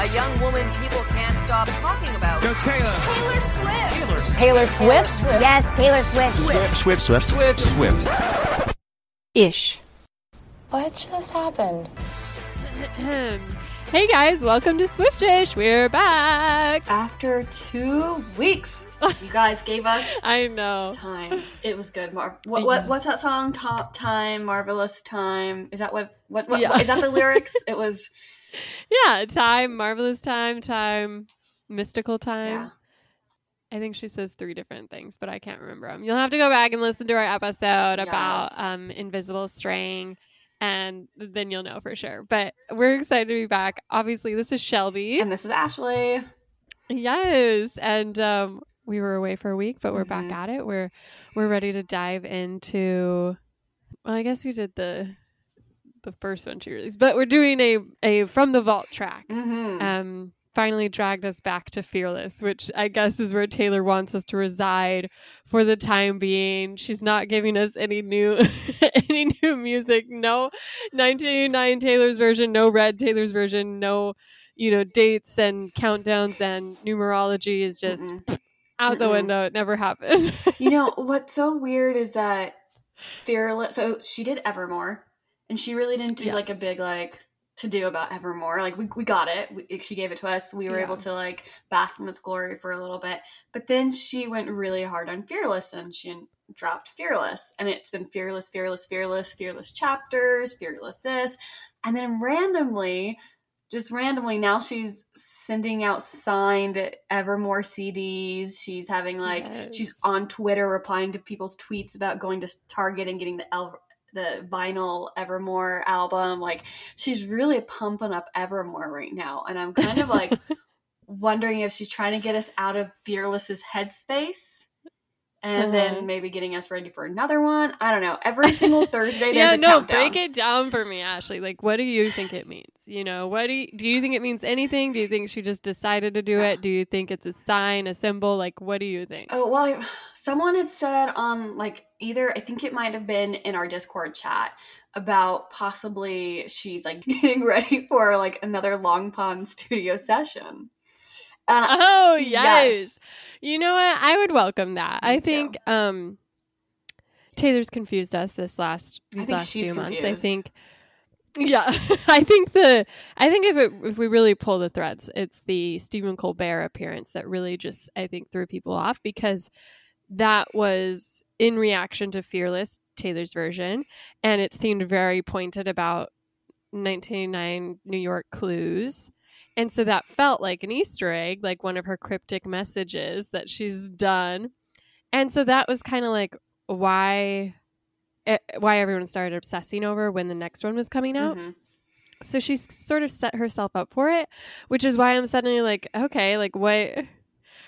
A young woman people can't stop talking about. Go Taylor. Taylor Swift. Taylor. Taylor Swift? Yes, Taylor Swift. Swift, Swift, Swift. Swift. Ish. What just happened? hey guys, welcome to Swiftish. We're back. After two weeks, you guys gave us I know. time. It was good. Mar- what, what what's that song? Top time, marvelous time. Is that what? What? what, Yeah. what- is that the lyrics? It was. Yeah, time, marvelous time, time, mystical time. Yeah. I think she says three different things, but I can't remember them. You'll have to go back and listen to our episode about um, invisible string, and then you'll know for sure. But we're excited to be back. Obviously, this is Shelby. And this is Ashley. Yes, and um, we were away for a week, but we're back Mhm. at it. We're we're ready to dive into. Well, I guess we did the the first one she released, but we're doing a a from the vault track. Mm-hmm. Um, finally dragged us back to Fearless, which I guess is where Taylor wants us to reside for the time being. She's not giving us any new any new music. No 1989 Taylor's version, no Red Taylor's version, no you know dates and countdowns and numerology is just Mm-mm. out the Mm-mm. window. It never happened. you know what's so weird is that fearless. So she did Evermore, and she really didn't do like a big like to do about Evermore. Like we, we got it. We, she gave it to us. We were Yeah. able to like bask in its glory for a little bit. But then she went really hard on Fearless, and she dropped Fearless, and it's been Fearless, Fearless, Fearless, Fearless chapters, Fearless this, and then randomly. Just randomly now she's sending out signed Evermore CDs. She's having like she's on Twitter replying to people's tweets about going to Target and getting the El- the vinyl Evermore album. Like she's really pumping up Evermore right now, and I'm kind of like wondering if she's trying to get us out of Fearless's headspace. And Uh-huh. then maybe getting us ready for another one. I don't know. Every single Thursday, there's yeah, no, countdown. break it down for me, Ashley. Like, what do you think it means? You know, what do you, do you think it means anything? Do you think she just decided to do it? Do you think it's a sign, a symbol? Like, what do you think? Oh well, someone had said on like either I think it might have been in our Discord chat about possibly she's like getting ready for like another Long Pond studio session. Uh, Oh yes. yes. You know what? I would welcome that. Me I too. think um Taylor's confused us this last these last few months. I think yeah, I think the I think if it if we really pull the threads, it's the Stephen Colbert appearance that really just I think threw people off because that was in reaction to Fearless Taylor's version, and it seemed very pointed about 1989 New York clues. And so that felt like an Easter egg, like one of her cryptic messages that she's done. And so that was kind of like why eh, why everyone started obsessing over when the next one was coming out. mhm. So she's sort of set herself up for it, which is why I'm suddenly like, okay, like what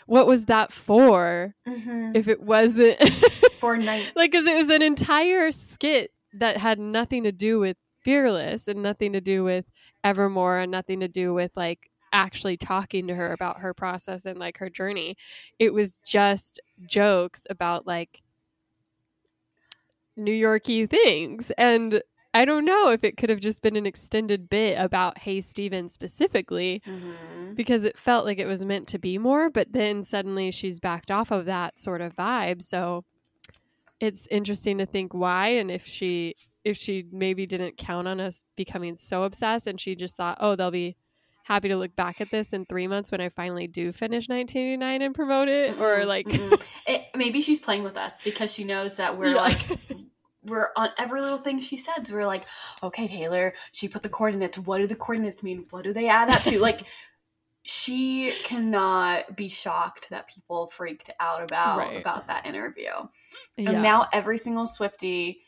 what was that for Mhm. if it wasn't for night. like because it was an entire skit that had nothing to do with fearless and nothing to do with evermore and nothing to do with like actually talking to her about her process and like her journey it was just jokes about like new yorky things and i don't know if it could have just been an extended bit about hey steven specifically Mhm. because it felt like it was meant to be more, but then suddenly she's backed off of that sort of vibe. So it's interesting to think why and if she if she maybe didn't count on us becoming so obsessed and she just thought, "Oh, they'll be happy to look back at this in 3 months when I finally do finish 1989 and promote it or Mm-mm, like mm-mm. It, maybe she's playing with us because she knows that we're Yeah. like we're on every little thing she says. We're like, okay, Taylor, she put the coordinates. What do the coordinates mean? What do they add up to? like, she cannot be shocked that people freaked out about Right. about that interview. yeah. And now every single Swifty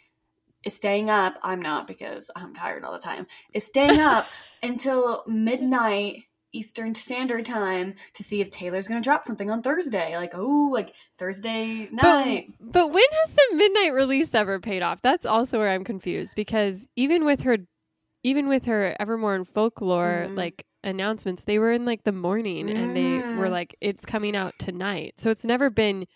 is staying up. I'm not because I'm tired all the time. Is staying up until midnight Eastern Standard Time to see if Taylor's going to drop something on Thursday. Like, oh, like Thursday But, night. but when has the midnight release ever paid off? That's also where I'm confused because even with her, even with her Evermore and Folklore Mhm. like announcements, they were in like the morning and they were Mhm. like, it's coming out tonight. So it's never been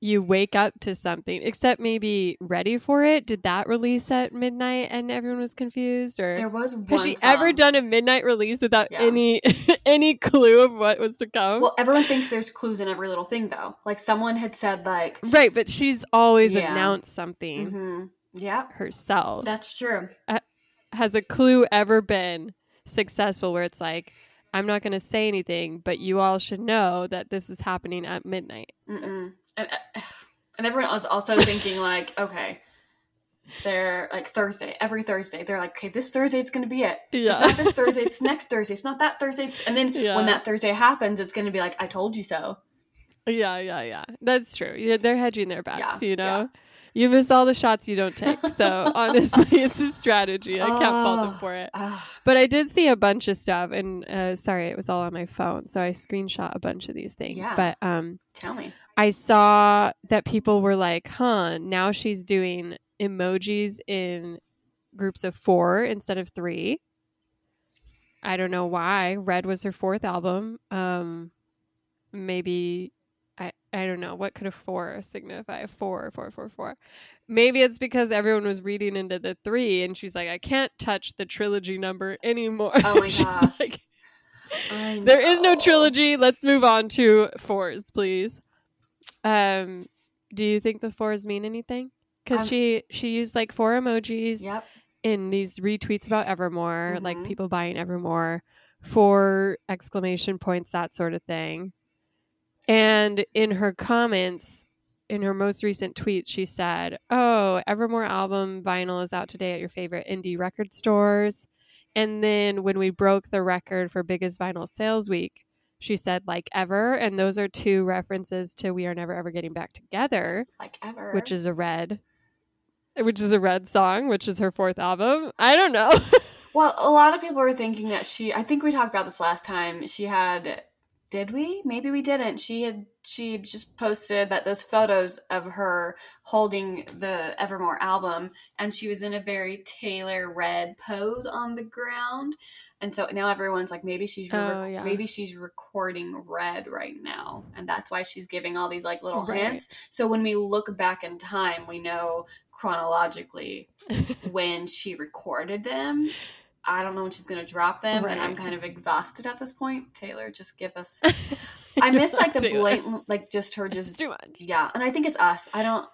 you wake up to something, except maybe Ready for It. Did that release at midnight and everyone was confused? Or There was one. has she ever done a midnight release without Yeah. any any clue of what was to come? Well, everyone thinks there's clues in every little thing, though. Like someone had said, like, right, but she's always Yeah. announced something hmm yeah, herself. that's true. Has a clue ever been successful where it's like, I'm not going to say anything, but you all should know that this is happening at midnight? Mm-mm. And, and everyone was also thinking, like, okay, they're like Thursday, every Thursday. They're like, okay, this Thursday it's going to be it. Yeah. It's not this Thursday, it's next Thursday. It's not that Thursday. It's, and then Yeah. when that Thursday happens, it's going to be like, I told you so. Yeah, yeah, yeah. That's true. Yeah, they're hedging their bets, Yeah, you know? You miss all the shots you don't take. So honestly, it's a strategy. I can't fault them for it. Ah, But I did see a bunch of stuff, and uh, sorry, it was all on my phone, so I screenshot a bunch of these things. But um, tell me. I saw that people were like, "Huh, now she's doing emojis in groups of four instead of three. I don't know why. Red was her fourth album. Um, maybe I I don't know what could a four signify. Four, four, four, four. Maybe it's because everyone was reading into the three, and she's like, I can't touch the trilogy number anymore. Oh my gosh. like, there is no trilogy. Let's move on to fours, please. Um, do you think the fours mean anything? Because Um, she she used like four emojis Yep. in these retweets about Evermore, like Mhm. people buying Evermore, four exclamation points, that sort of thing. And in her comments, in her most recent tweets, she said, "Oh, Evermore album vinyl is out today at your favorite indie record stores." And then when we broke the record for biggest vinyl sales week, she said like ever, and those are two references to "We Are Never Ever Getting Back Together." Like ever. which is a red which is a red song which is her fourth album i don't know Well, a lot of people were thinking that she. I think we talked about this last time. She had. Did we? Maybe we didn't. She had. She had just posted that those photos of her holding the Evermore album, and she was in a very Taylor red pose on the ground. And so now everyone's like, maybe she's re- Oh, yeah. maybe she's recording red right now, and that's why she's giving all these like little Right. hints. So when we look back in time, we know chronologically when she recorded them. I don't know when she's going to drop them, and I'm kind of exhausted at this point. Taylor, just give us. I miss like the blatant, like just her it's just too much yeah, and I think it's us. I don't.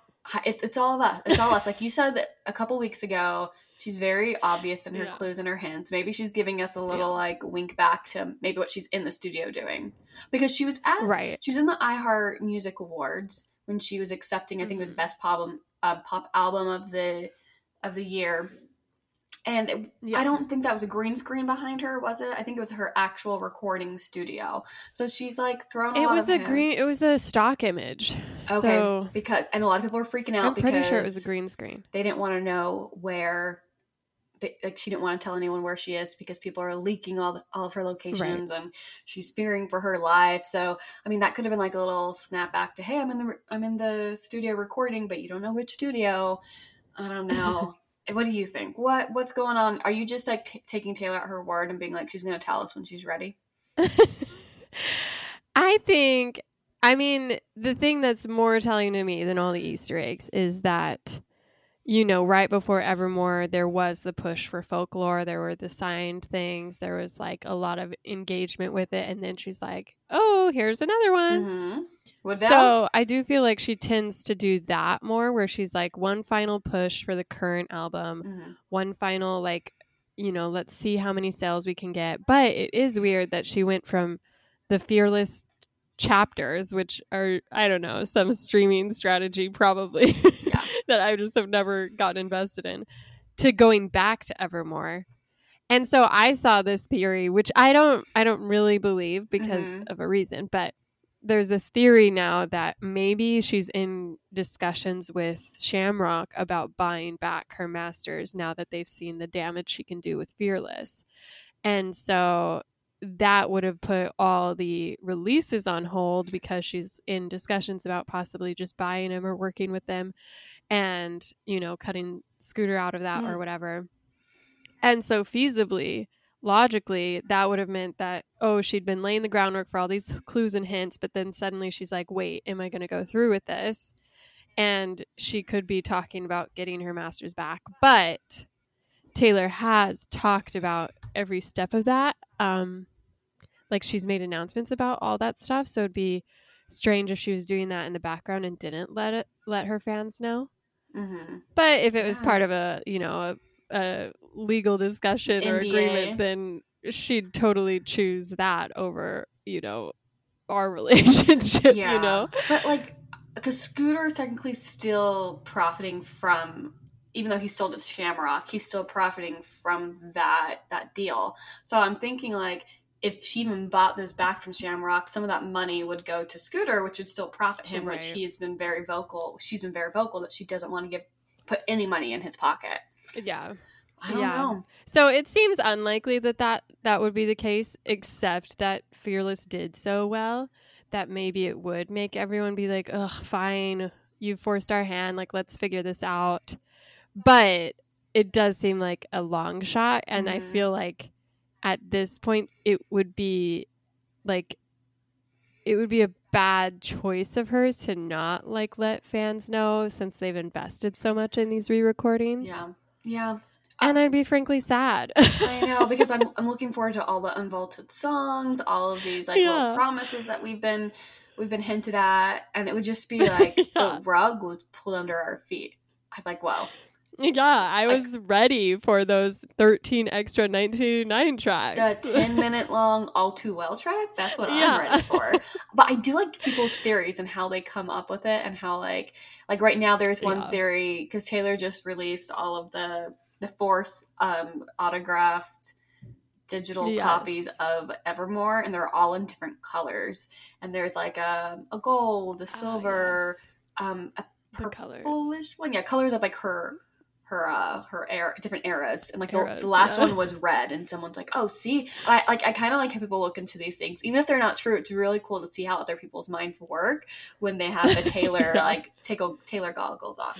It, it's all of us. It's all us. Like you said that a couple weeks ago, she's very obvious in her Yeah. clues and her hints. Maybe she's giving us a little Yeah. like wink back to maybe what she's in the studio doing, because she was at right she was in the iHeart Music Awards when she was accepting. I think it was best pop uh, pop album of the of the year. And it- Yeah. I don't think that was a green screen behind her, was it? I think it was her actual recording studio. So she's like thrown. A it lot was a green it was a stock image Okay, so because and a lot of people were freaking out i'm because pretty sure it was a green screen they didn't want to know where. They, like she didn't want to tell anyone where she is because people are leaking all the, all of her locations and she's fearing for her life. So I mean that could have been like a little snap back to hey I'm in the I'm in the studio recording but you don't know which studio. I don't know. what do you think? What what's going on? Are you just like t- taking Taylor at her word and being like she's going to tell us when she's ready? I think, I mean, the thing that's more telling to me than all the Easter eggs is that, you know, right before Evermore, there was the push for folklore. There were the signed things. There was like a lot of engagement with it. And then she's like, oh, here's another one. Mm-hmm. That? So I do feel like she tends to do that more, where she's like, one final push for the current album, Mhm. one final like you know let's see how many sales we can get but it is weird that she went from the fearless chapters which are i don't know some streaming strategy probably. that i just have never gotten invested in to going back to evermore and so i saw this theory which i don't i don't really believe because Mhm. of a reason but there's this theory now that maybe she's in discussions with Shamrock about buying back her masters now that they've seen the damage she can do with Fearless. And so that would have put all the releases on hold because she's in discussions about possibly just buying them or working with them and, you know, cutting Scooter out of that or Mm. whatever. And so feasibly, logically, that would have meant that, oh, she'd been laying the groundwork for all these clues and hints, but then suddenly she's like, wait, am I going to go through with this? and she could be talking about getting her master's back. But Taylor has talked about every step of that. Um, like she's made announcements about all that stuff. So it'd be strange if she was doing that in the background and didn't let it let her fans know. Hmm But if it was Yeah. part of a you know a, a legal discussion or agreement, then she'd totally choose that over you know our relationship. Yeah. You know, But like, because Scooter is technically still profiting from, even though he sold it to Shamrock, he's still profiting from that that deal. So I'm thinking like, if she even bought those back from Shamrock, some of that money would go to Scooter, which would still profit him. Which Right. he has been very vocal. She's been very vocal that she doesn't want to give put any money in his pocket. yeah. I don't Yeah. know. So it seems unlikely that, that that would be the case, except that Fearless did so well that maybe it would make everyone be like, ugh, fine, you forced our hand, like, let's figure this out. But it does seem like a long shot. And I Mhm. feel like at this point, it would be like, it would be a bad choice of hers to not like let fans know since they've invested so much in these re-recordings Yeah. Yeah. and I'd be frankly sad. I know because I'm I'm looking forward to all the unvaulted songs, all of these like Yeah. little promises that we've been we've been hinted at, and it would just be like Yeah. the rug was pulled under our feet. I'm like, wow, yeah, I Like- was ready for those 13 extra 1989 tracks. the ten minute long all too well track. That's what Yeah. I'm ready for. But I do like people's theories and how they come up with it, and how like like right now there's one Yeah. theory because Taylor just released all of the the Force um, autographed digital Yes. copies of Evermore, and they're all in different colors. And there's like a, a gold, a Ah, silver, yes. um, a purplish one. Yeah, colors of like her her uh her era different eras and like the, Eras, the last yeah. one was red and someone's like oh see and i like i kind of like how people look into these things even if they're not true it's really cool to see how other people's minds work when they have the taylor Yeah. like taylor taylor goggles on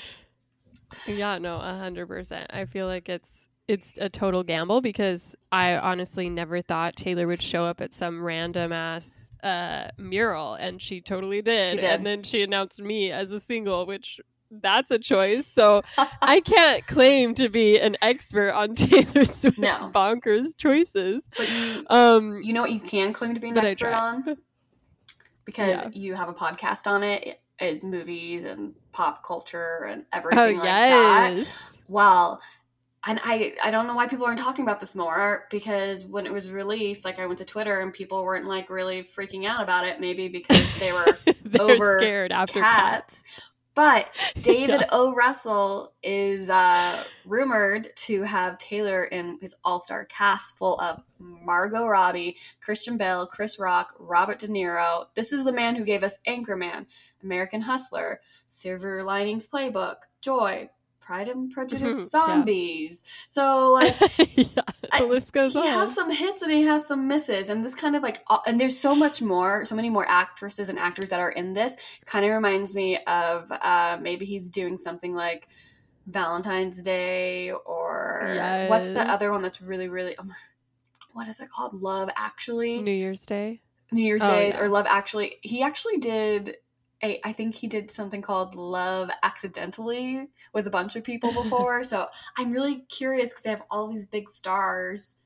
Yeah, no, 100%. I feel like it's it's a total gamble because I honestly never thought Taylor would show up at some random ass uh, mural, and she totally did. She did. And then she announced me as a single, which that's a choice. So I can't claim to be an expert on Taylor Swift's No. bonkers choices. but you Um, you know what you can claim to be an expert on because Yeah. you have a podcast on it is movies and pop culture and oh everything like that Well, and I I don't know why people aren't talking about this more because when it was released, like I went to Twitter and people weren't like really freaking out about it. Maybe because they were over scared after cats. cats. But David O. Russell is uh, rumored to have Taylor in his all star cast full of Margot Robbie, Christian Bale, Chris Rock, Robert De Niro. This is the man who gave us Anchorman, American Hustler, Silver Linings Playbook, Joy, Pride and Prejudice. Zombies. So, like, yeah, the list goes on. He has some hits and he has some misses and this kind of like and there's so much more so many more actresses and actors that are in this kind of reminds me of uh maybe he's doing something like valentine's day or what's the other one that's really really um, what is it called love actually New Year's Day. new year's Oh, days yeah. or love actually he actually did I think he did something called Love Accidentally with a bunch of people before. so I'm really curious because they have all these big stars.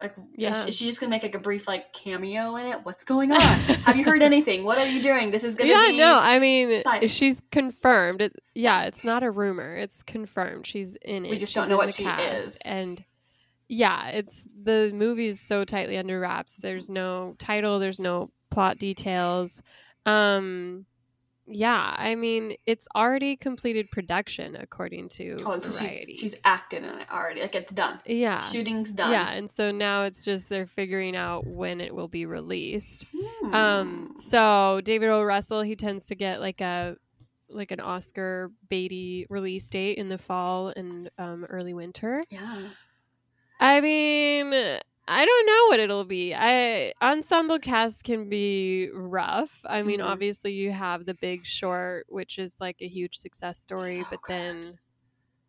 Like, Yeah. is she just gonna make like a brief like cameo in it? What's going on? have you heard anything? What are you doing? This is gonna yeah, be. no, I mean, exciting. she's confirmed. It, yeah, it's not a rumor. It's confirmed. She's in it. We just don't know what the she cast. is. And yeah, it's the movie is so tightly under wraps. There's no title. There's no plot details. Um, yeah, I mean, it's already completed production according to oh, so Variety. she's she's acted in it already. Like it's done. yeah. Shooting's done. Yeah, and so now it's just they're figuring out when it will be released. Hmm. Um, so David O. Russell, he tends to get like a like an Oscar baity release date in the fall and um, early winter. yeah. I mean, I don't know what it'll be. I ensemble cast can be rough. I mean, Mhm. obviously you have The Big Short, which is like a huge success story, So but good. then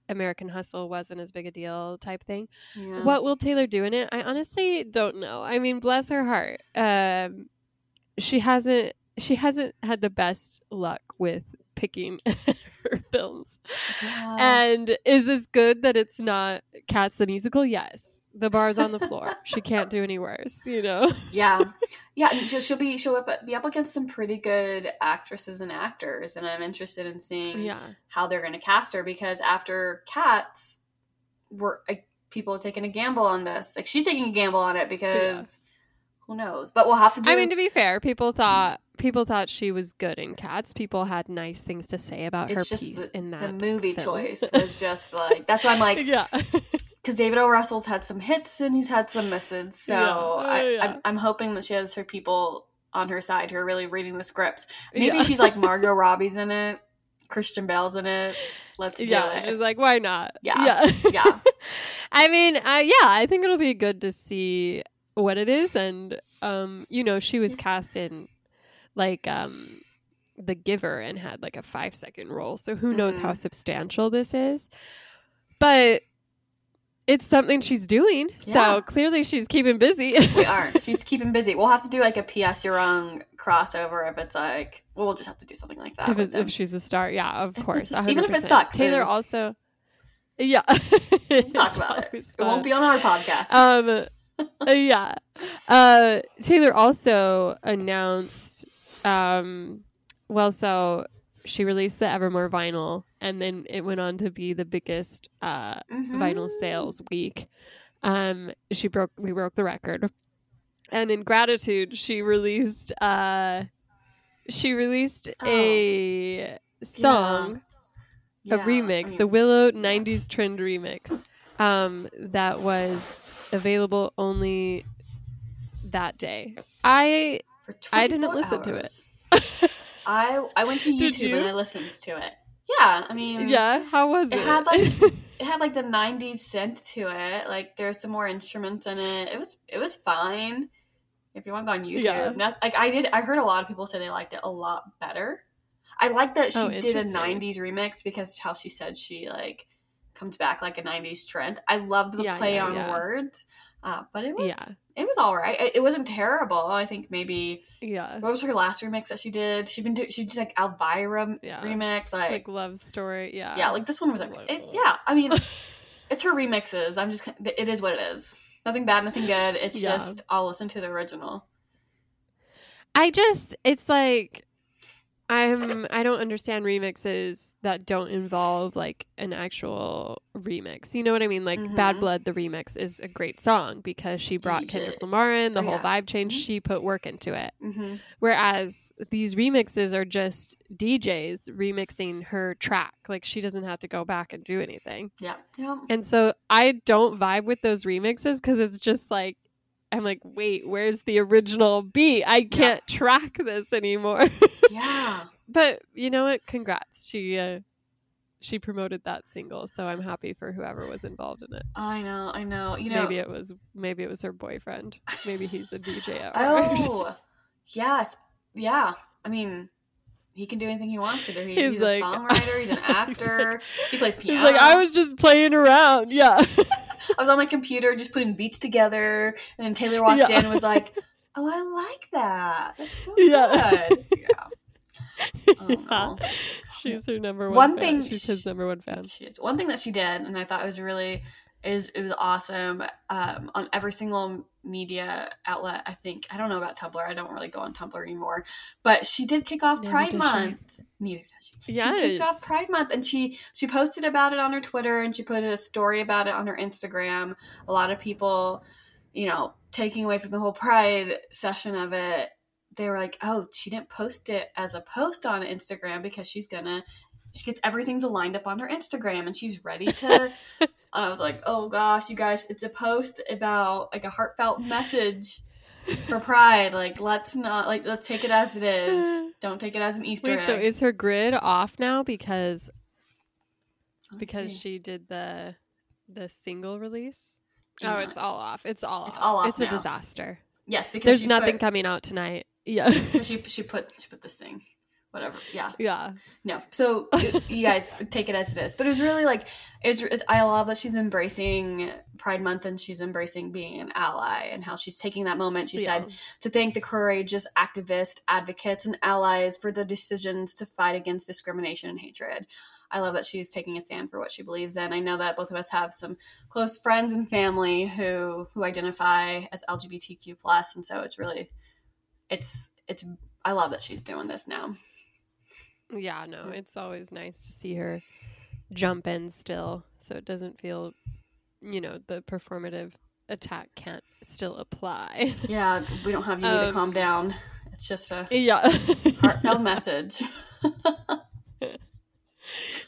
American Hustle wasn't as big a deal type thing. yeah. What will Taylor do in it? I honestly don't know. I mean, bless her heart. Um, she hasn't she hasn't had the best luck with picking her films. Yeah. And is this good that it's not Cats the musical? Yes. The bar's on the floor. she can't do any worse, you know. yeah, yeah. She'll, she'll be she'll be up against some pretty good actresses and actors, and I'm interested in seeing Yeah. how they're going to cast her because after Cats, we're like, people are taking a gamble on this. Like she's taking a gamble on it because who knows? But we'll have to do. I mean, to be fair, people thought people thought she was good in Cats. People had nice things to say about her it's just piece the, in that the movie film. choice was just like that's why I'm like yeah. Because David O. Russell's had some hits and he's had some misses. So Yeah. I, Yeah. I'm, I'm hoping that she has her people on her side who are really reading the scripts. Maybe Yeah. she's like Margot Robbie's in it, Christian Bale's in it. Let's do yeah, it. she's like, why not? Yeah. yeah. yeah, I mean, uh, yeah, I think it'll be good to see what it is, and um, you know, she was cast in like um, The Giver and had like a five second role, so who knows how Mhm. substantial this is, but it's something she's doing, Yeah. so clearly she's keeping busy. we aren't. She's keeping busy. We'll have to do like a P.S. You're Wrong crossover if it's like. Well, we'll just have to do something like that. if, it, if she's a star, yeah, of If course, even if it sucks, Taylor also, yeah, talk about it. It won't be on our podcast. um uh, yeah uh taylor also announced um well so she released the evermore vinyl and then it went on to be the biggest uh Mhm. vinyl sales week um she broke we broke the record and in gratitude she released uh she released Oh. a song Yeah, a remix, I mean, the Willow '90s trend remix, um, that was available only that day. I I didn't 24 listen to it. I I went to YouTube you? and I listened to it. Yeah, I mean, yeah, how was it? It had like it had like the '90s synth to it. Like there's some more instruments in it. It was it was fine. If you want to go on YouTube, Yeah. not, like I did, I heard a lot of people say they liked it a lot better. I like that she Oh, did a '90s remix because how she said she like comes back like a '90s trend. I loved the Yeah, play yeah, on words, uh, but it was yeah, it was all right. It, it wasn't terrible. I think maybe yeah, what was her last remix that she did? She'd been do, she did like Elvira Yeah. remix, like love story. Yeah, yeah, like this one was like, it. yeah. I mean, it's her remixes. I'm just, it is what it is. Nothing bad, nothing good. It's Yeah. just I'll listen to the original. I just it's like I'm I don't understand remixes that don't involve like an actual remix. You know what I mean? Like Bad Mhm. Blood the remix is a great song because she brought. Kendrick Lamar in, the Oh, whole yeah. vibe change, Mhm. she put work into it. Mm-hmm. Whereas these remixes are just DJs remixing her track. Like she doesn't have to go back and do anything. Yeah, yeah. And so I don't vibe with those remixes because it's just like I'm like, wait, where's the original beat? I can't track this anymore. Yeah. but you know what? Congrats. She uh, she promoted that single, so I'm happy for whoever was involved in it. I know, I know. You know, maybe it was maybe it was her boyfriend. Maybe he's a DJ at oh, yes, yeah. I mean, he can do anything he wants to do. He, He's he's, like- a songwriter. He's an He's actor. he plays piano. He's like, I was just playing around. Yeah. I was on my computer just putting beats together, and then Taylor walked Yeah. in and was like, "Oh, I like that. That's so Yeah. good." Yeah. Oh, yeah. no. She's her number one, One fan. thing She's his number one fan. She is. One thing that she did, and I thought it was really is it was awesome um, on every single media outlet. I think I don't know about Tumblr. I don't really go on Tumblr anymore, but she did kick off Neither Pride does she. Month. Neither does she. She kicked off Pride Month, and she she posted about it on her Twitter, and she put a story about it on her Instagram. A lot of people, you know, taking away from the whole Pride session of it. They were like, "Oh, she didn't post it as a post on Instagram because she's gonna." She gets everything's lined up on her Instagram, and she's ready to. I was like, "Oh gosh, you guys! It's a post about like a heartfelt message for Pride. Like, let's not like let's take it as it is. Don't take it as an Easter Wait, egg." so is her grid off now because Let's because see. she did the the single release? Oh, yeah. Oh, it's all off. It's all It's off. all off It's a disaster. yes, because There's nothing Put, coming out tonight. Yeah. she she put she put this thing whatever. Yeah. Yeah. No. So you guys take it as it is. But it was really like it's, it's I love that she's embracing Pride Month and she's embracing being an ally and how she's taking that moment. She Yeah. said to thank the courageous activists, advocates, and allies for the decisions to fight against discrimination and hatred. I love that she's taking a stand for what she believes in. I know that both of us have some close friends and family who who identify as LGBTQ plus, and so it's really it's it's I love that she's doing this now. Yeah, no, it's always nice to see her jump in still so it doesn't feel, you know, the performative attack can't still apply. Yeah, we don't have you need to Um, calm down. It's just a yeah. heartfelt message.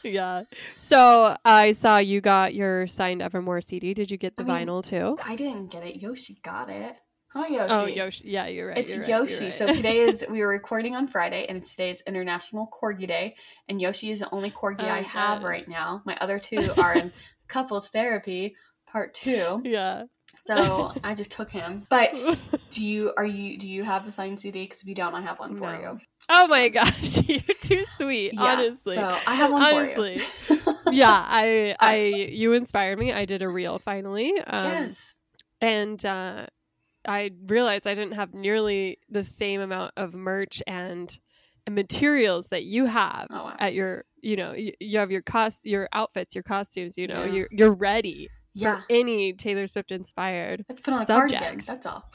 yeah. So I saw you got your signed Evermore CD. Did you get the I mean, vinyl too? I didn't get it. Yoshi got it. Hi Yoshi. Oh, Yoshi. Yeah, you're right. It's you're Yoshi. right. So today is we were recording on Friday, and today's International Corgi Day, and Yoshi is the only corgi Oh, I have yes. right now. My other two are in couples therapy part two, yeah. so I just took him. But do you are you do you have the signed CD? Because if you don't, I have one for No. you. oh my gosh, you're too sweet. Yeah, honestly. so I have one honestly. for you. yeah, I, I, you inspired me. I did a reel finally. Um, yes. and uh, I realized I didn't have nearly the same amount of merch and, and materials that you have Oh, at your, you know, you, you have your cost, your outfits, your costumes. You know, Yeah. you're you're ready Yeah. for any Taylor Swift inspired. Let's put on a subject. cardigan. That's all.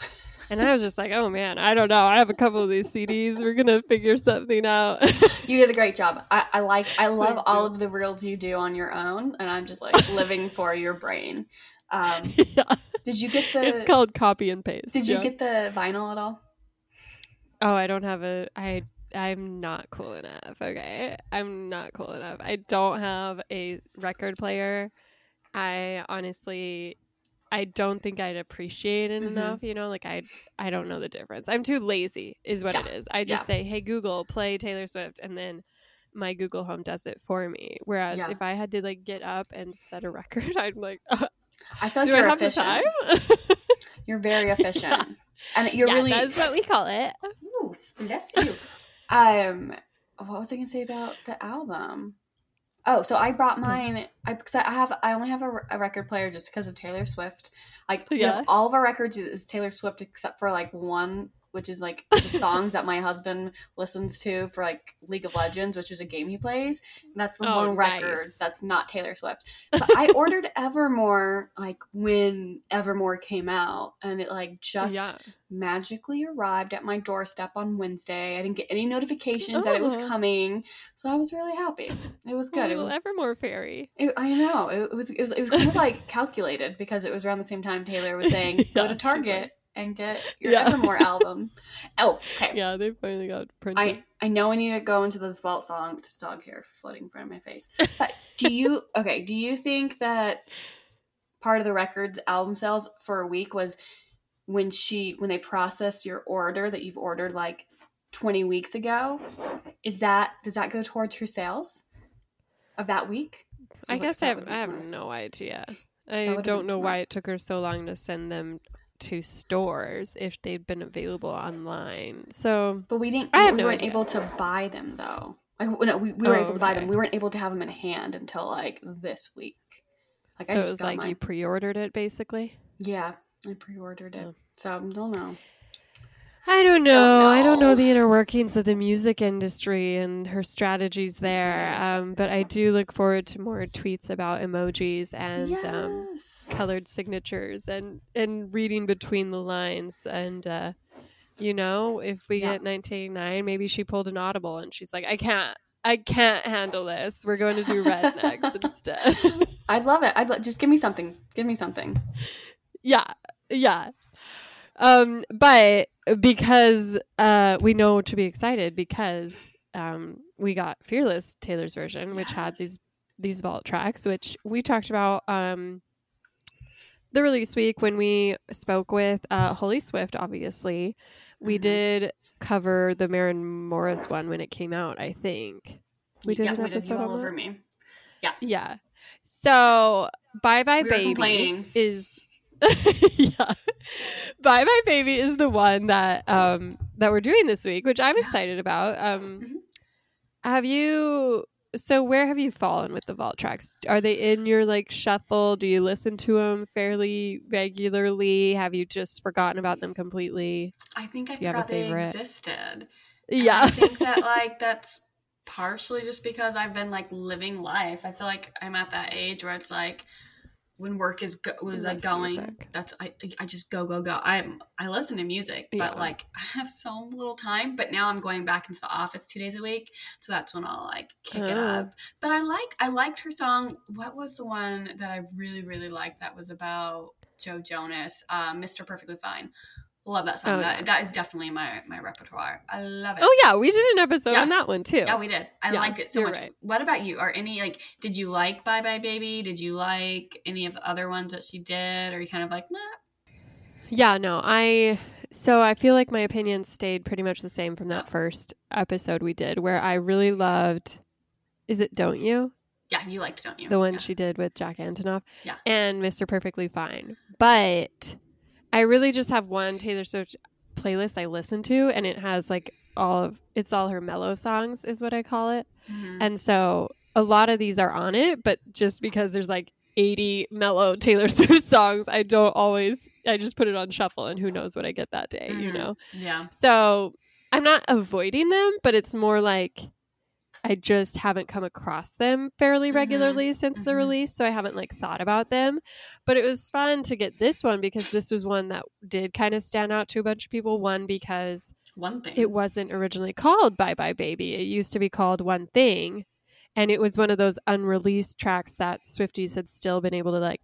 And I was just like, oh man, I don't know. I have a couple of these CDs. We're gonna figure something out. You did a great job. I, I like I love all of the reels you do on your own, and I'm just like living for your brain. Um, yeah, did you get the it's called copy and paste. Did you get the vinyl at all? Oh, I don't have a I I'm not cool enough. Okay. I'm not cool enough. I don't have a record player. I honestly I don't think I'd appreciate it Mhm. enough, you know, like I I don't know the difference. I'm too lazy is what Yeah. it is. I just Yeah. say, "Hey Google, play Taylor Swift," and then my Google Home does it for me. Whereas Yeah. if I had to like get up and set a record, I'm like, I feel like "Do you're have efficient. the time?" You're very efficient, and you're yeah, really. that's what we call it. Ooh, bless you. um, what was I gonna say about the album? Oh, so I brought mine. I because I have I only have a, a record player just because of Taylor Swift. Like Yeah. all of our records is Taylor Swift except for like one, which is like the songs that my husband listens to for like League of Legends, which is a game he plays. that's the Oh, one record nice. that's not Taylor Swift. But I ordered Evermore like when Evermore came out, and it like just yeah. magically arrived at my doorstep on Wednesday. I didn't get any notifications that it was Oh. coming, so I was really happy. It was A good. It was. Evermore fairy. It, I know it was. It was. It was kind of like calculated because it was around the same time Taylor was saying, "Go to Target and get your Yeah. Evermore album." Oh, okay. Yeah, they finally got printed. I I know I need to go into this vault song. This dog hair floating in front of my face. But do you okay? Do you think that part of the record's album sales for a week was when she when they process your order that you've ordered like twenty weeks ago? Is that does that go towards her sales of that week? I like guess I have, I have no idea. I don't know why it took her so long to send them to stores if they'd been available online. So But we didn't. I have we no weren't idea. able to buy them though. Like, no, we, we were Oh, able to buy them. Oh, okay. We weren't able to have them in hand until like this week. Like so I it just was got like mine. you pre-ordered it basically. Yeah, I pre-ordered it. Oh. So I don't know. I don't know. I don't know know. the inner workings of the music industry and her strategies there. Um, but I do look forward to more tweets about emojis and um, colored signatures and and reading between the lines and uh you know if we Yeah. get 1989 maybe she pulled an audible and she's like i can't i can't handle this we're going to do red next instead I'd love it. I'd lo- just give me something. Give me something. yeah yeah um but because uh we know to be excited because um we got fearless taylor's version which had these these vault tracks which we talked about um the release week when we spoke with uh holy swift obviously we Mhm. did cover the Maren Morris one when it came out i think we did yeah, an episode all over me. Yeah. Yeah. So Bye Bye We Baby is yeah. Bye Bye Baby is the one that um that we're doing this week, which I'm excited about. Um Mhm. Have you? So where have you fallen with the vault tracks? Are they in your like shuffle? Do you listen to them fairly regularly? Have you just forgotten about them completely? I think I Do have a forgot they existed. Yeah. I think that like that's partially just because I've been like living life. I feel like I'm at that age where it's like when work is go- was like going. music. That's I I just go go go. I I listen to music, Yeah. but like I have so little time. But now I'm going back into the office two days a week, so that's when I'll like kick it Oh. up. But I like I liked her song. What was the one that I really really liked? That was about Joe Jonas, uh, Mr. Perfectly Fine. Love that song. Oh, that, yeah. that is definitely my my repertoire. I love it. Oh yeah, we did an episode on that one too. Yeah, we did. I Yeah, liked it so much. right. What about you? Are any like did you like Bye Bye Baby? Did you like any of the other ones that she did? Or are you kind of like, nah? Yeah, no, I so I feel like my opinion stayed pretty much the same from that first episode we did where I really loved is it Don't You? Yeah, you liked, don't you? The one Yeah. she did with Jack Antonoff. Yeah. And Mr. Perfectly Fine. But I really just have one Taylor Swift playlist I listen to and it has like all of it's all her mellow songs is what I call it. Mhm. And so a lot of these are on it, but just because there's like 80 mellow Taylor Swift songs, I don't always, I just put it on shuffle and who knows what I get that day, you Mhm. know? yeah. So I'm not avoiding them, but it's more like I just haven't come across them fairly Mhm. regularly since the Mhm. release. So I haven't like thought about them. But it was fun to get this one because this was one that did kind of stand out to a bunch of people. One, because One thing. it wasn't originally called Bye Bye Baby. It used to be called One Thing. And it was one of those unreleased tracks that Swifties had still been able to like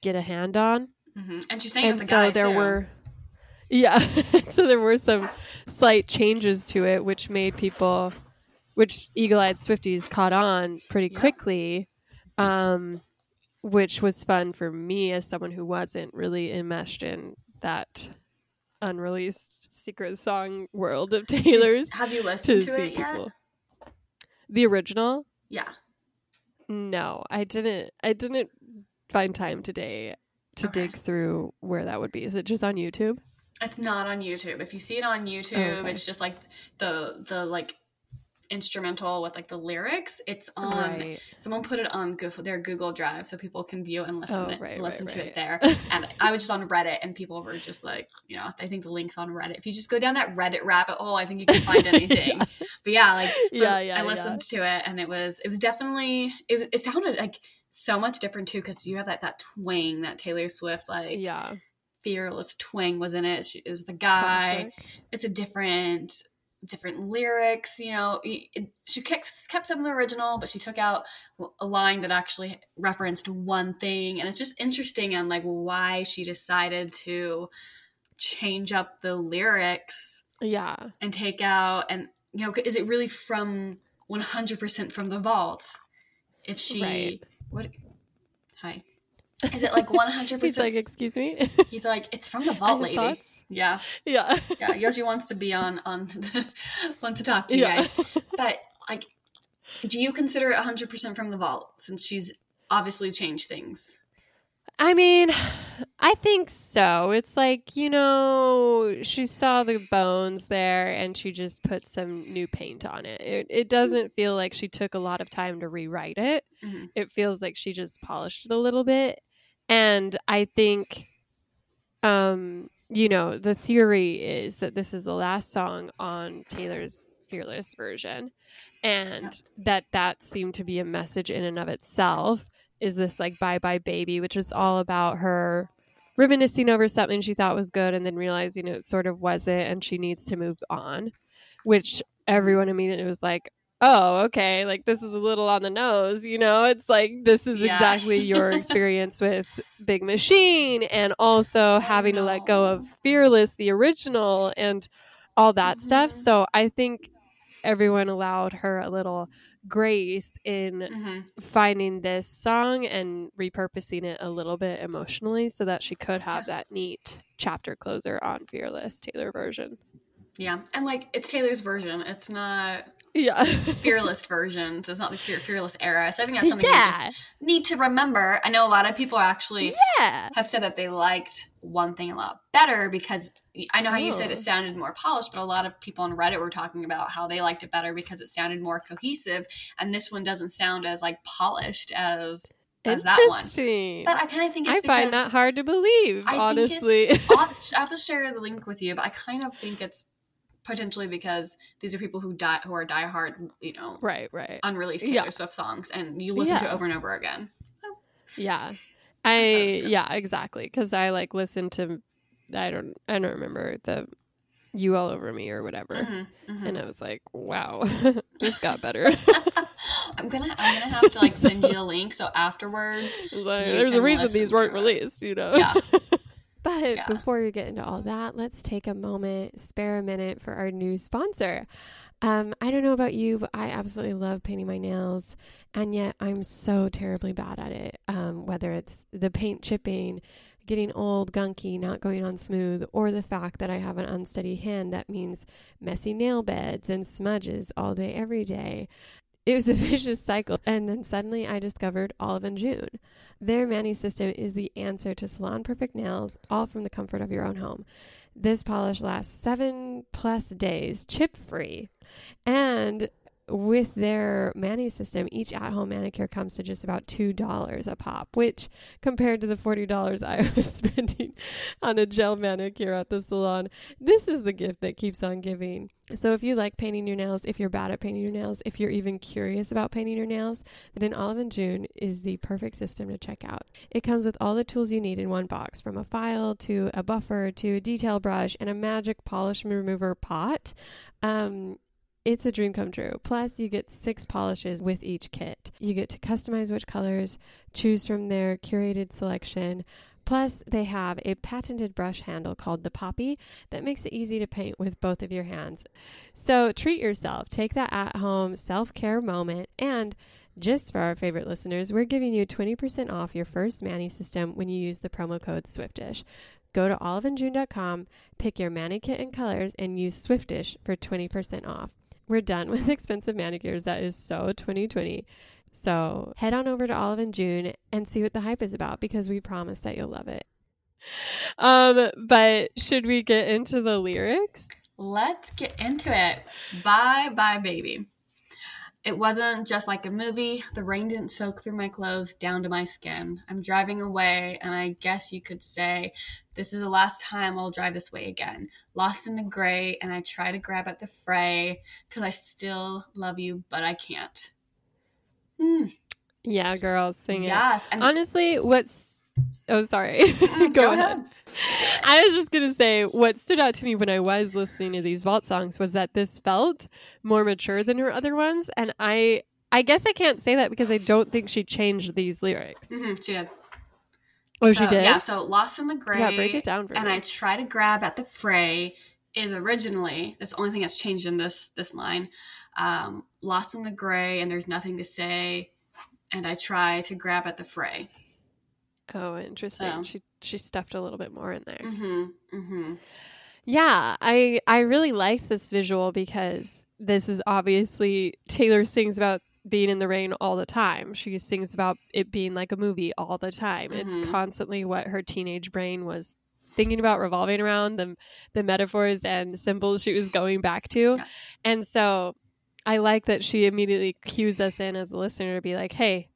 get a hand on. Mhm. And she sang and with the so guy there too. were Yeah. so there were some slight changes to it which made people which eagle-eyed Swifties caught on pretty Yeah. quickly. Um which was fun for me as someone who wasn't really enmeshed in that unreleased secret song world of Taylor's Have you to listened to, see it yet? people. The original? Yeah. No, I didn't. I didn't find time today to Okay. dig through where that would be. Is it just on YouTube? It's not on YouTube. If you see it on YouTube, okay. it's just like the the like instrumental with like the lyrics. It's on right. Someone put it on Go- their Google Drive so people can view and listen, Oh, it, right, listen right, to it there. And I was just on Reddit, and people were just like, you know, I think the link's on Reddit. If you just go down that Reddit rabbit hole, I think you can find anything. But yeah, like so Yeah, yeah, I listened to it, and it was it was definitely it, it sounded like so much different too because you have that that twang that Taylor Swift like Yeah. fearless twang was in it. She, it was the guy Classic. it's a different different lyrics you know it, she kept, kept some of the original but she took out a line that actually referenced one thing and it's just interesting on like why she decided to change up the lyrics Yeah. and take out and you know is it really from 100% from the vault if she Right. what hi is it like 100% He's like, excuse me. he's like it's from the vault lady thoughts? Yeah Yeah. yeah, Yoshi wants to be on on the, wants to talk to you Yeah. guys. But like, do you consider it 100 percent from the vault since she's obviously changed things? I mean, I think so. It's like, you know, she saw the bones there and she just put some new paint on it. It, it doesn't feel like she took a lot of time to rewrite it. Mhm. It feels like she just polished it a little bit. And I think, um, you know, the theory is that this is the last song on Taylor's Fearless version and that that seemed to be a message in and of itself is this like bye bye baby which is all about her reminiscing over something she thought was good and then realizing it sort of wasn't and she needs to move on which everyone immediately was like oh okay like this is a little on the nose you know it's like this is Yeah. exactly your experience with big machine and also having to let go of fearless the original and all that stuff Mhm. so i think everyone allowed her a little grace in hmm finding this song and repurposing it a little bit emotionally so that she could have that neat chapter closer on Fearless Taylor version. Yeah, and like it's Taylor's version. It's not Yeah. fearless versions it's not the fear, fearless era. So I think that's something yeah. just need to remember. I know a lot of people actually Yeah. have said that they liked one thing a lot better because I know how you said Oh. it sounded more polished, but a lot of people on Reddit were talking about how they liked it better because it sounded more cohesive, and this one doesn't sound as like polished as as that one. But I kind of think it's I find that hard to believe, I honestly. I'll, I'll have to share the link with you, but I kind of think it's potentially because these are people who die who are diehard, you know, right, right. unreleased Taylor Yeah. Swift songs, and you listen to Yeah. it over and over again. Yeah. I yeah, exactly. Cuz I like listen to I don't I don't remember the you all over me or whatever. Mhm, mhm. And I was like, wow, this got better. I'm gonna I'm gonna have to like send you a link so afterwards. Like, there's a reason these weren't released, you know. Yeah. But Yeah. before we get into all that, let's take a moment, spare a minute for our new sponsor. Um, I don't know about you, but I absolutely love painting my nails, and yet I'm so terribly bad at it. Um, whether it's the paint chipping, getting old, gunky, not going on smooth, or the fact that I have an unsteady hand that means messy nail beds and smudges all day, every day. It was a vicious cycle. And then suddenly I discovered Olive and June. Their Mani system is the answer to salon perfect nails, all from the comfort of your own home. This polish lasts seven plus days, chip free. And with their Mani system, each at home manicure comes to just about $2 a pop, which compared to the $40 I was spending on a gel manicure at the salon, this is the gift that keeps on giving. So if you like painting your nails, if you're bad at painting your nails, if you're even curious about painting your nails, then Olive and June is the perfect system to check out. It comes with all the tools you need in one box, from a file to a buffer to a detail brush and a magic polish remover pot. Um, it's a dream come true. Plus, you get six polishes with each kit. You get to customize which colors, choose from their curated selection. Plus, they have a patented brush handle called the Poppy that makes it easy to paint with both of your hands. So, treat yourself, take that at home self care moment, and just for our favorite listeners, we're giving you 20% off your first Mani system when you use the promo code Swiftish. Go to oliveandjune.com, pick your Mani kit and colors, and use Swiftish for 20% off. We're done with expensive manicures. That is so 2020. So head on over to Olive and June and see what the hype is about because we promise that you'll love it. Um, but should we get into the lyrics? Let's get into it. Bye bye baby. It wasn't just like a movie. The rain didn't soak through my clothes down to my skin. I'm driving away, and I guess you could say this is the last time I'll drive this way again. Lost in the gray, and I try to grab at the fray because I still love you, but I can't. Hmm. Yeah, girls, sing it. yes. Honestly, what's oh sorry. Mm, Go, ahead. I was just gonna say what stood out to me when I was listening to these vault songs was that this felt more mature than her other ones, and I I guess I can't say that because I don't think she changed these lyrics. Mhm, she did. Oh, So, she did. Yeah, so Lost in the Gray. Yeah, break it down for and me. I try to grab at the fray is originally that's the only thing that's changed in this this line. Um, Lost in the Gray, and there's nothing to say, and I try to grab at the fray. oh, interesting. So. She she stuffed a little bit more in there. Mm-hmm. Mm-hmm. Yeah, I I really liked this visual because this is obviously Taylor sings about being in the rain all the time. She sings about it being like a movie all the time. It's Mhm. constantly what her teenage brain was thinking about revolving around the the metaphors and symbols she was going back to. Yeah. And so I like that she immediately cues us in as a listener to be like, "Hey,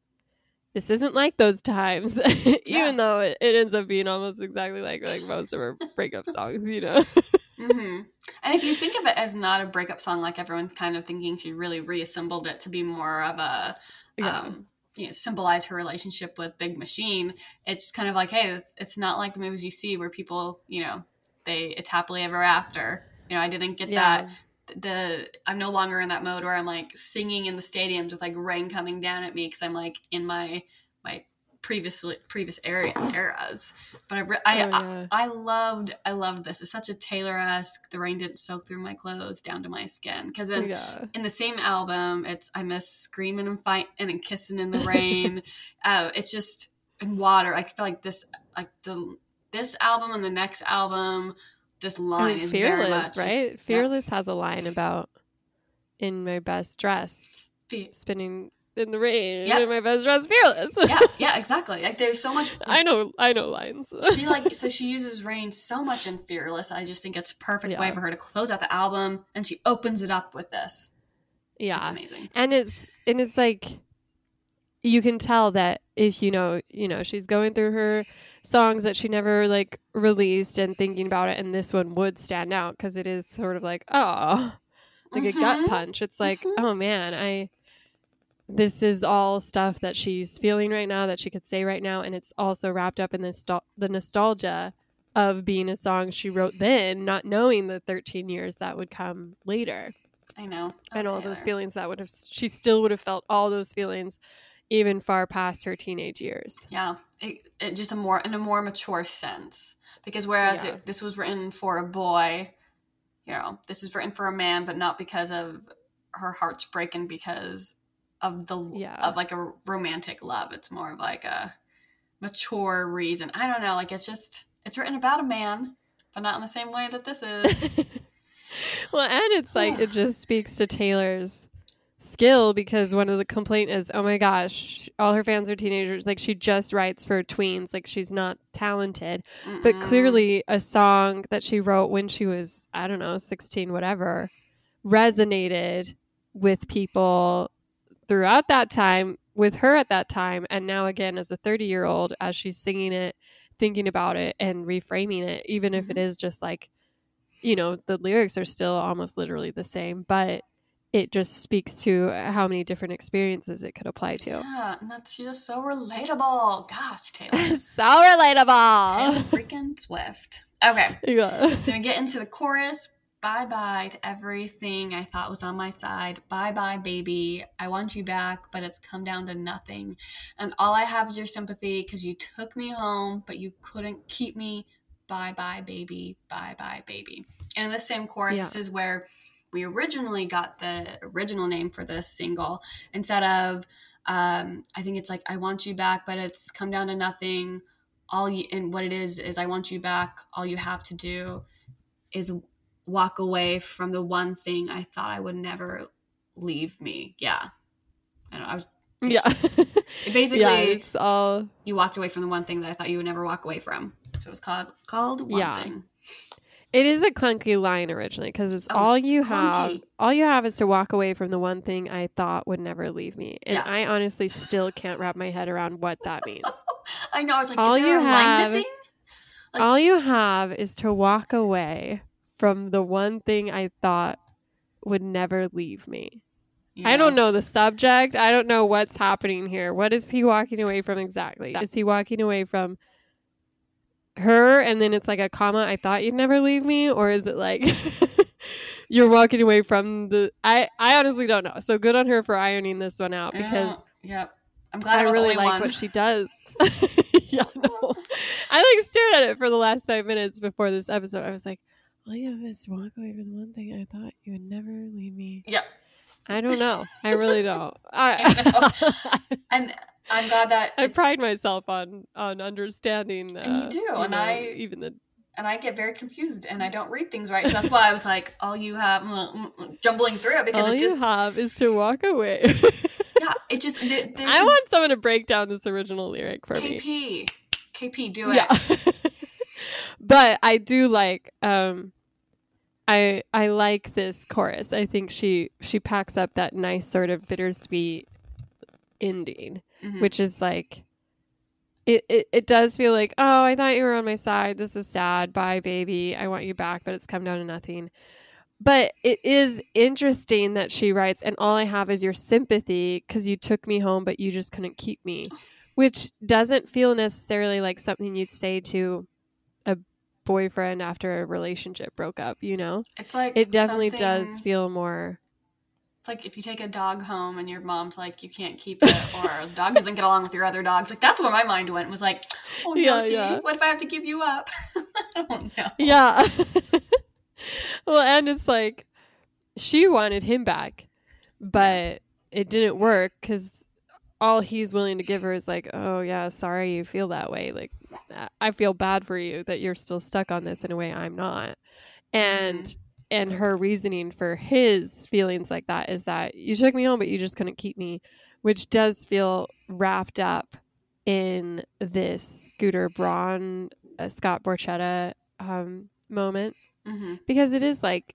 this isn't like those times." Yeah. Even though it, it ends up being almost exactly like like most of her breakup songs, you know. Mm-hmm. And if you think of it as not a breakup song, like everyone's kind of thinking, she really reassembled it to be more of a Yeah. um, you know, symbolize her relationship with Big Machine. It's just kind of like, hey, it's, it's not like the movies you see where people, you know, they it's happily ever after. You know, I didn't get that. The I'm no longer in that mode where I'm like singing in the stadiums with like rain coming down at me because I'm like in my my previously previous area eras. But I re- I, Oh, yeah. I loved I loved this. It's such a Taylor esque. The rain didn't soak through my clothes down to my skin because in yeah. in the same album, it's I miss screaming and fighting and kissing in the rain. uh, it's just in water. I feel like this, like the this album and the next album, this line is fearless, just- right? yeah. Fearless has a line about in my best dress, Fe- spinning in the rain Yep. my best dress, fearless. yeah, yeah, exactly. Like there's so much. I know, I know lines. she like so she uses rain so much in Fearless. I just think it's a perfect way for her to close out the album, and she opens it up with this. It's yeah, amazing. and it's and it's like you can tell that if you know you know she's going through her songs that she never like released and thinking about it and this one would stand out because it is sort of like oh like a gut Mhm. punch it's like Mhm. oh man i this is all stuff that she's feeling right now that she could say right now and it's also wrapped up in this the nostalgia of being a song she wrote then not knowing the 13 years that would come later. I know. Oh, and Oh, all those feelings that would have she still would have felt all those feelings even far past her teenage years. Yeah, it, it just a more in a more mature sense. Because whereas Yeah. it, this was written for a boy, you know, this is written for a man, but not because of her heart's breaking because of the Yeah. of like a romantic love. It's more of like a mature reason. I don't know. Like it's just it's written about a man, but not in the same way that this is. well and it's like it just speaks to taylor's skill because one of the complaint is oh my gosh all her fans are teenagers like she just writes for tweens like she's not talented but Mm-mm. clearly a song that she wrote when she was i don't know 16 whatever resonated with people throughout that time with her at that time and now again as a 30 year old as she's singing it thinking about it and reframing it even if it Mhm. just like you know the lyrics are still almost literally the same but it just speaks to how many different experiences it could apply to Yeah, and that's she's just so relatable. Gosh, Taylor. so relatable Taylor freaking Swift. Okay. yeah. Then we get into the chorus. Bye bye to everything I thought was on my side. Bye bye, baby. I want you back, but it's come down to nothing. And all I have is your sympathy because you took me home, but you couldn't keep me. Bye bye, baby. Bye bye, baby. And in the same chorus, Yeah. this is where we originally got the original name for this single instead of, um, I think it's like, I want you back, but it's come down to nothing. All you, and what it is, is I want you back. All you have to do is walk away from the one thing I thought I would never leave me. Yeah. I don't know. I was Yeah. it basically yeah, it's all you walked away from the one thing that I thought you would never walk away from. So it was called called one Yeah. thing. it is a clunky line originally because it's Oh, all it's you have all you have is to walk away from the one thing I thought would never leave me. And Yeah. I honestly still can't wrap my head around what that means. I know. I was like, All you a line have- missing? Like- all you have is to walk away from the one thing I thought would never leave me. I don't know the subject. I don't know what's happening here. What is he walking away from exactly? Is he walking away from her and then it's like a comma, I thought you'd never leave me? Or is it like you're walking away from the I, I honestly don't know. So good on her for ironing this one out because Yeah. Yep. I'm glad I really like one. what she does. yeah, no. I like stared at it for the last five minutes before this episode. I was like, all you have is walk away from the one thing I thought you would never leave me. Yeah. I don't know. I really don't. I, And I'm glad that I pride myself on on understanding. Uh, And you do, and know, I- even the and I get very confused and I don't read things right. So that's why I was like, all you have mm, mm, mm, jumbling through it because all it you just have is to walk away. yeah, it just there- I want someone to break down this original lyric for me. KP. KP, do it. Yeah. but I do like um I I like this chorus. I think she she packs up that nice sort of bittersweet ending, Mhm. which is like it, it, it does feel like, oh, I thought you were on my side. This is sad. Bye, baby. I want you back, but it's come down to nothing. But it is interesting that she writes, and all I have is your sympathy because you took me home, but you just couldn't keep me, which doesn't feel necessarily like something you'd say to boyfriend after a relationship broke up, you know? It's like It definitely does feel more. It's like if you take a dog home and your mom's like, you can't keep it, or the dog doesn't get along with your other dogs. Like that's where my mind went. Was like, oh no, Yeah, she, yeah. what if I have to give you up? I don't know. Yeah. well, and it's like she wanted him back, but it didn't work because all he's willing to give her is like, oh, yeah, sorry you feel that way. Like, I- feel bad for you that you're still stuck on this in a way I'm not. And and her reasoning for his feelings like that is that you took me home, but you just couldn't keep me, which does feel wrapped up in this Scooter Braun, uh, Scott Borchetta um, moment hmm because it is like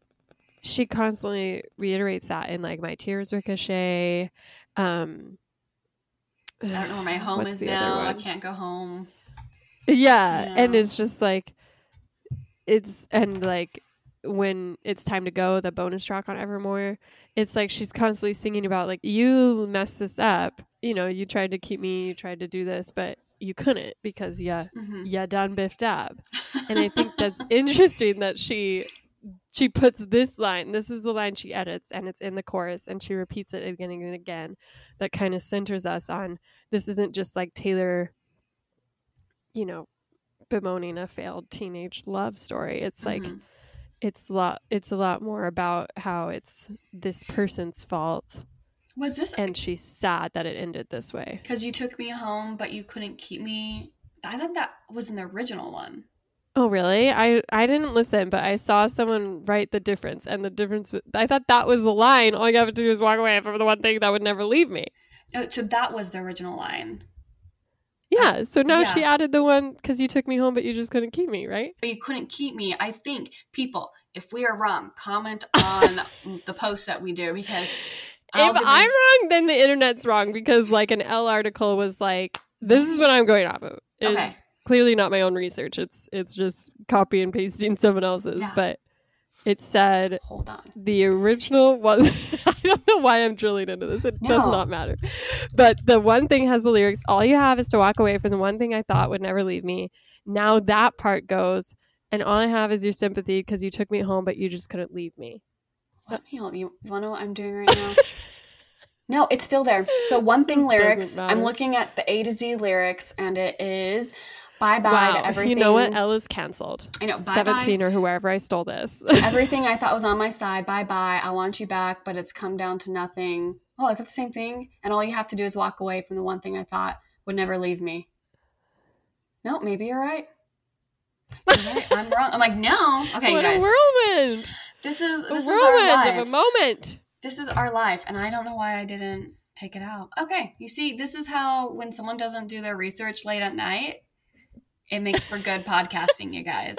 she constantly reiterates that in like my tears ricochet. Um, I don't know where my home is now. I can't go home. Yeah, and it's just like it's and like when it's time to go, the bonus track on Evermore, it's like she's constantly singing about like you messed this up. You know, you tried to keep me, you tried to do this, but you couldn't because yeah, hmm you done biffed up. And I think that's interesting that she she puts this line. This is the line she edits, and it's in the chorus, and she repeats it again and again. That kind of centers us on this isn't just like Taylor, you know, bemoaning a failed teenage love story. It's like Mhm. it's a lot. It's a lot more about how it's this person's fault, was this and she's sad that it ended this way. because you took me home, but you couldn't keep me? I thought that was an original one. Oh, really? I I didn't listen, but I saw someone write the difference, and the difference. I thought that was the line. All you have to do is walk away from the one thing that would never leave me. No, so that was the original line. Yeah. Um, so now yeah. she added the one because you took me home, but you just couldn't keep me, right? But you couldn't keep me. I think people, if we are wrong, comment on the post that we do because I'll if I'm wrong, then the internet's wrong because like an Elle article was like, "This is what I'm going off of." It's Okay. clearly not my own research. It's it's just copy and pasting someone else's, Yeah. but it said hold on. the original one i don't know why i'm drilling into this it does not matter but the one thing has the lyrics all you have is to walk away from the one thing i thought would never leave me now that part goes and all i have is your sympathy because you took me home but you just couldn't leave me Let me help you. You want to know what I'm doing right now? no, it's still there. So one thing lyrics. I'm looking at the A to Z lyrics, and it is bye bye wow to everything. you know what ella's canceled I know. Bye 17 bye. or whoever i stole this everything I thought was on my side. Bye bye. I want you back, but it's come down to nothing. Oh, is that the same thing? And all you have to do is walk away from the one thing I thought would never leave me. No, maybe you're right. You're right. I'm wrong. I'm like, no. Okay, you what guys. a whirlwind This is a this is our whirlwind life. of a moment this is our life and i don't know why i didn't take it out okay you see this is how when someone doesn't do their research late at night it makes for good podcasting you guys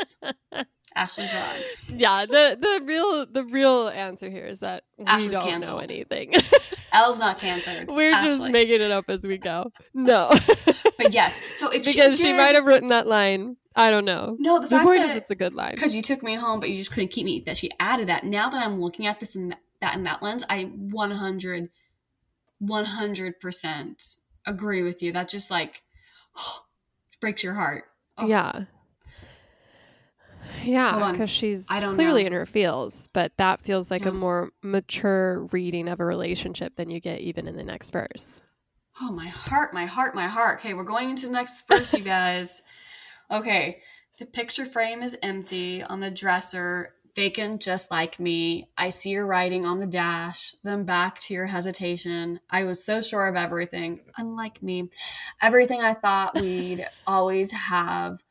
ashley's wrong yeah the the real the real answer here is that we Ashley's don't canceled. know anything elle's not canceled We're just making it up as we go. No, but yes so if because she, she, might have written that line. I don't know. no the, The fact point is, that it's a good line. because you took me home but you just couldn't keep me that she added that now that i'm looking at this in that, that in that lens i 100 100% agree with you that just like breaks your heart Oh. Yeah, yeah, because she's I don't clearly know. in her feels, but that feels like Yeah. a more mature reading of a relationship than you get even in the next verse. Oh, my heart, my heart, my heart. Okay, we're going into the next verse, you guys. Okay, the picture frame is empty on the dresser, vacant just like me. I see your writing on the dash, then back to your hesitation. I was so sure of everything, unlike me. Everything I thought we'd always have,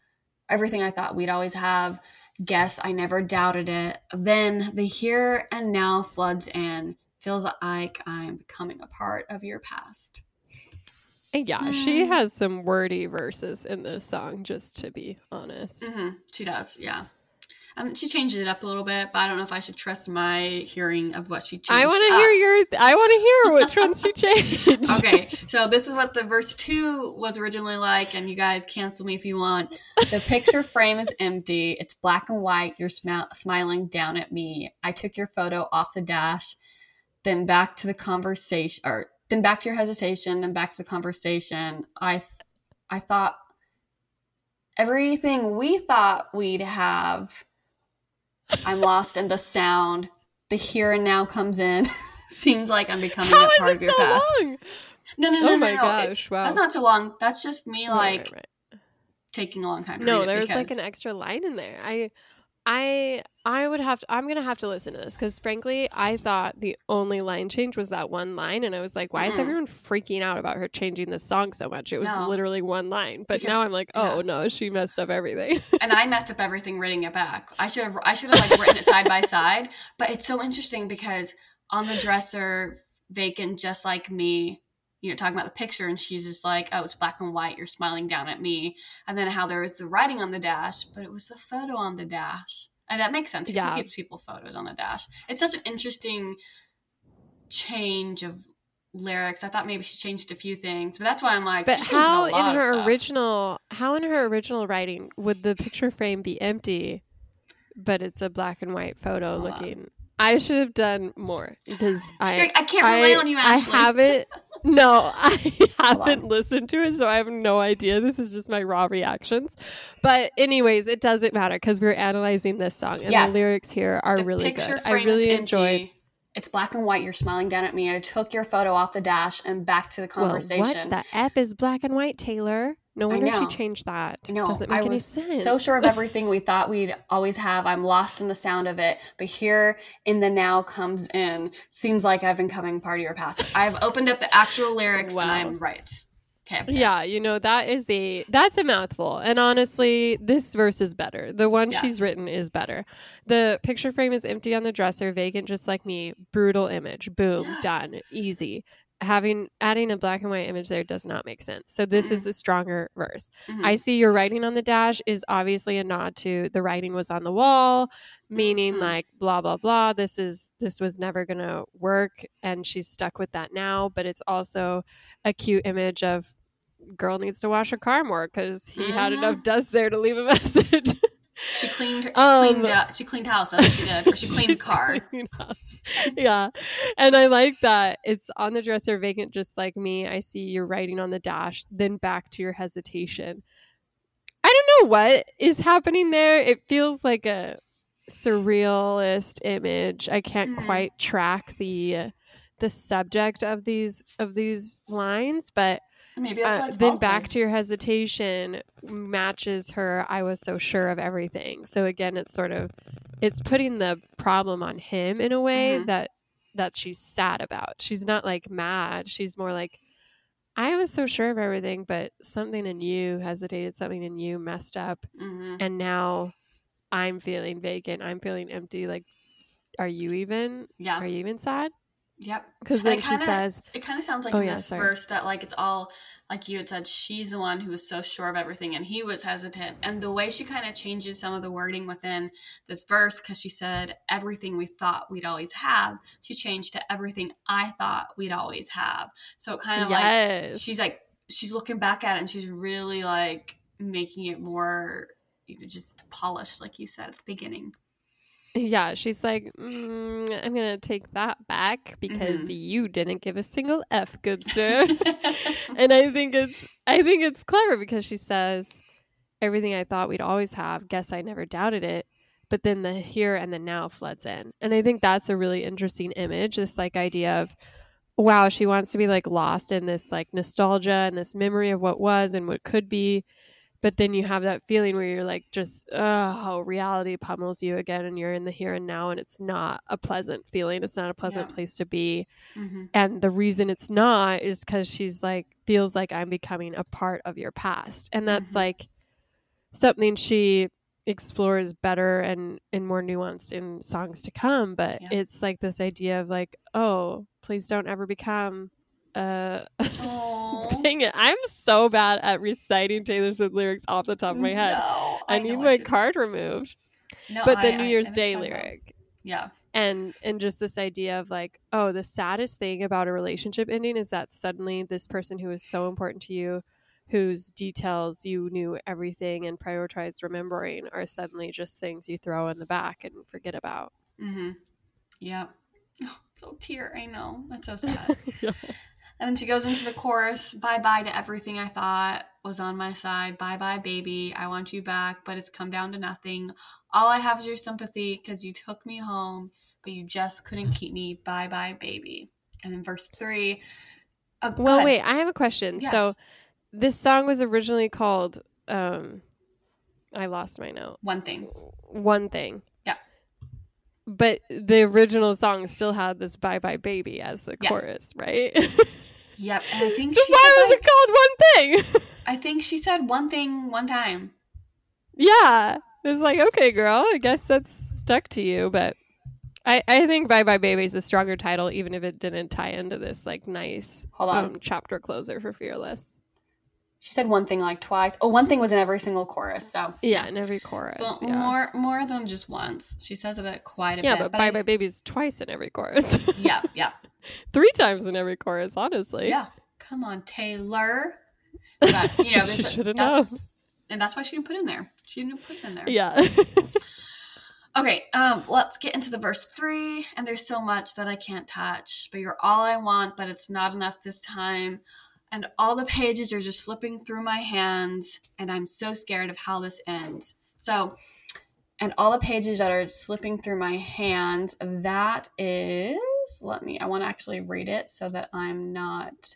everything I thought we'd always have. Guess I never doubted it. Then the here and now floods in. Feels like I'm becoming a part of your past. Yeah, she Hmm. has some wordy verses in this song, just to be honest. hmm She does, yeah. Um, she changed it up a little bit, but I don't know if I should trust my hearing of what she changed. I want to hear your. I want to hear which ones she changed. Okay, so this is what the verse two was originally like, and you guys cancel me if you want. The picture frame is empty. It's black and white. You're smi- smiling down at me. I took your photo off the dash, then back to the conversation, or then back to your hesitation, then back to the conversation. I, th- I thought everything we thought we'd have. I'm lost in the sound. The here and now comes in. Seems like I'm becoming How a part it of your so past. long? No, no, no, oh no, my no. It- gosh! wow. that's not too long. That's just me like right, right. taking a long time. To No, read it there was like an extra line in there. I I I would have to I'm gonna have to listen to this because frankly I thought the only line change was that one line and I was like why is Mm-mm. everyone freaking out about her changing the song so much it was No. literally one line but Because- now I'm like oh yeah. no she messed up everything and I messed up everything writing it back. I should have I should have like written it side by side. But it's so interesting because on the dresser, vacant just like me, you know, talking about the picture, and she's just like, Oh, it's black and white, you're smiling down at me. And then how there was the writing on the dash, but it was the photo on the dash. And that makes sense. Who Yeah. keeps people photos on the dash? It's such an interesting change of lyrics. I thought maybe she changed a few things, but that's why I'm like, but she changed a how in her original how in her original writing would the picture frame be empty but it's a black and white photo Hold looking I should have done more because I I can't rely I, on you, Ashley. I haven't. No, I haven't listened to it, so I have no idea. This is just my raw reactions. But anyways, it doesn't matter because we're analyzing this song, and Yes. the lyrics here are the really good. I really enjoyed. It's black and white. You're smiling down at me. I took your photo off the dash and back to the conversation. Well, what the f is black and white, Taylor? No wonder she changed that. I know. Doesn't I make any was sense. so sure of everything we thought we'd always have. I'm lost in the sound of it. But here in the now comes in. Seems like I've been coming part of your past. I've opened up the actual lyrics and I'm right. Okay. okay. Yeah, you know that is a that's a mouthful. And honestly, this verse is better. The one Yes. she's written is better. The picture frame is empty on the dresser, vacant just like me. Brutal image. Boom, Yes. done. Easy. Having adding a black and white image there does not make sense. So this is a stronger verse. Mhm. I see your writing on the dash is obviously a nod to the writing was on the wall, meaning Mhm. like blah blah blah. This is this was never gonna work, and she's stuck with that now. But it's also a cute image of girl needs to wash her car more because he had enough dust there to leave a message. She cleaned. She Um, cleaned. Uh, she cleaned house. That's what she did. Or she cleaned car. yeah. And I like that it's on the dresser vacant, just like me. I see you're writing on the dash, then back to your hesitation. I don't know what is happening there. It feels like a surrealist image. I can't Mhm. quite track the the subject of these of these lines, but Maybe that's why uh, then back to your hesitation matches her i was so sure of everything so again it's sort of it's putting the problem on him in a way Mhm. that that she's sad about she's not like mad she's more like i was so sure of everything but something in you hesitated something in you messed up Mhm. and now i'm feeling vacant i'm feeling empty like are you even Yeah. are you even sad Yep. because then she kinda- says It kind of sounds like Oh, in this verse that like it's all like you had said. She's the one who was so sure of everything, and he was hesitant. And the way she kind of changes some of the wording within this verse, because she said everything we thought we'd always have, she changed to everything I thought we'd always have. So it kind of like she's like she's looking back at it, and she's really like making it more you know, just polished, like you said at the beginning. Yeah, she's like, mm, I'm gonna take that back because Mm-hmm. you didn't give a single f, good sir. and I think it's, I think it's clever because she says, everything I thought we'd always have. Guess I never doubted it. But then the here and the now floods in, and I think that's a really interesting image. This like idea of, wow, she wants to be like lost in this like nostalgia and this memory of what was and what could be but then you have that feeling where you're like just oh reality pummels you again and you're in the here and now and it's not a pleasant feeling it's not a pleasant Yeah. place to be hmm and the reason it's not is because she's like feels like i'm becoming a part of your past and that's Mhm. like something she explores better and and more nuanced in songs to come but Yeah. it's like this idea of like oh please don't ever become uh it. I'm so bad at reciting Taylor Swift lyrics off the top of my head. No, I, know need my card removed. No, but the I- New I- Year's I Day what you're talking about. lyric. Yeah. And and just this idea of like, oh, the saddest thing about a relationship ending is that suddenly this person who is so important to you, whose details you knew everything and prioritized remembering are suddenly just things you throw in the back and forget about. Mm-hmm. Yep. Oh, so tear. I know. That's so sad. Yeah. And then she goes into the chorus. Bye bye to everything I thought was on my side. Bye bye, baby. I want you back, but it's come down to nothing. All I have is your sympathy because you took me home, but you just couldn't keep me. Bye bye, baby. And then verse three. Oh, Well, ahead. wait, I have a question. So this song was originally called um I lost my note. One thing. One thing. Yeah. But the original song still had this "Bye Bye Baby" as the Yeah. chorus, right? Yep. And I think so she why said was like, it called "One Thing"? I think she said one thing one time. yeah, it's like okay, girl. I guess that's stuck to you, but I I think "Bye Bye Baby" is a stronger title, even if it didn't tie into this like nice Hold on. um, chapter closer for Fearless. She said one thing like twice. Oh, one thing was in every single chorus. So Yeah, in every chorus. So yeah. more more than just once. She says it quite a yeah, bit. Yeah, but "Bye I- Bye Baby's twice in every chorus. Yeah, yeah, Three times in every chorus, honestly. yeah. Come on, Taylor. But you know, She that's, known. and that's why she didn't put it in there. She didn't put it in there. Yeah. Okay, um, let's get into the verse three. And there's so much that I can't touch, but you're all I want, but it's not enough this time. And all the pages are just slipping through my hands, and I'm so scared of how this ends. So, and all the pages that are slipping through my hands, that is, let me, I want to actually read it so that I'm not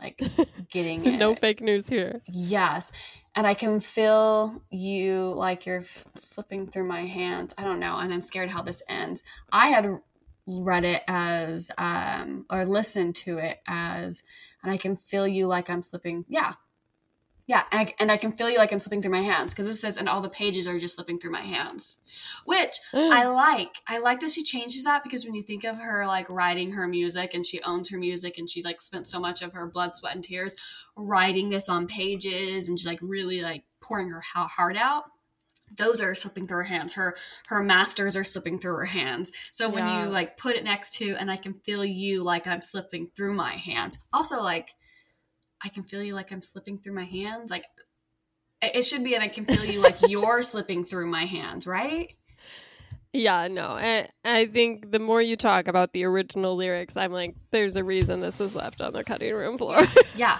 like getting it. no fake news here. Yes. And I can feel you like you're f- slipping through my hands. I don't know. And I'm scared how this ends. I had read it as, um, or listened to it as, and I can feel you like I'm slipping. Yeah. Yeah. And I, and I can feel you like I'm slipping through my hands because it says, and all the pages are just slipping through my hands, which I like. I like that she changes that because when you think of her like writing her music and she owns her music and she's like spent so much of her blood, sweat, and tears writing this on pages and she's like really like pouring her heart out. Those are slipping through her hands. Her her masters are slipping through her hands. So when Yeah. you like put it next to and I can feel you like I'm slipping through my hands. Also like I can feel you like I'm slipping through my hands. Like it it should be and I can feel you like you're slipping through my hands, right? Yeah, no. I, I think the more you talk about the original lyrics, I'm like, there's a reason this was left on the cutting room floor. Yeah.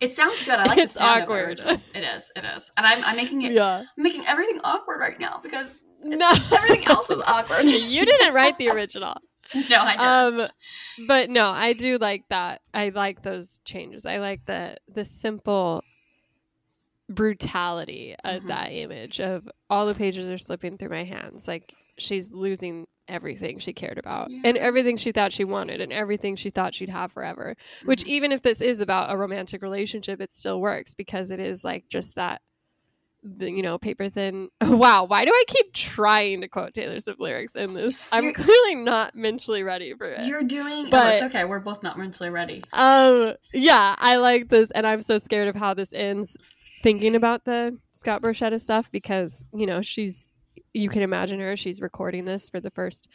It sounds good. I like It's the sound awkward. of it. It is. It is. And I'm, I'm making it yeah. I'm making everything awkward right now because No. everything else is awkward. you didn't write the original. no, I didn't. Um but no, I do like that. I like those changes. I like the the simple brutality of Mhm. that image of all the pages are slipping through my hands. Like she's losing everything she cared about and everything she thought she wanted and everything she thought she'd have forever. Which Mhm. even if this is about a romantic relationship, it still works because it is like just that the you know paper thin wow why do i keep trying to quote taylor swift lyrics in this i'm You're- clearly not mentally ready for it You're doing oh, but- it's okay. We're both not mentally ready. um yeah i like this and i'm so scared of how this ends thinking about the scott borchetta stuff because you know she's you can imagine her she's recording this for the first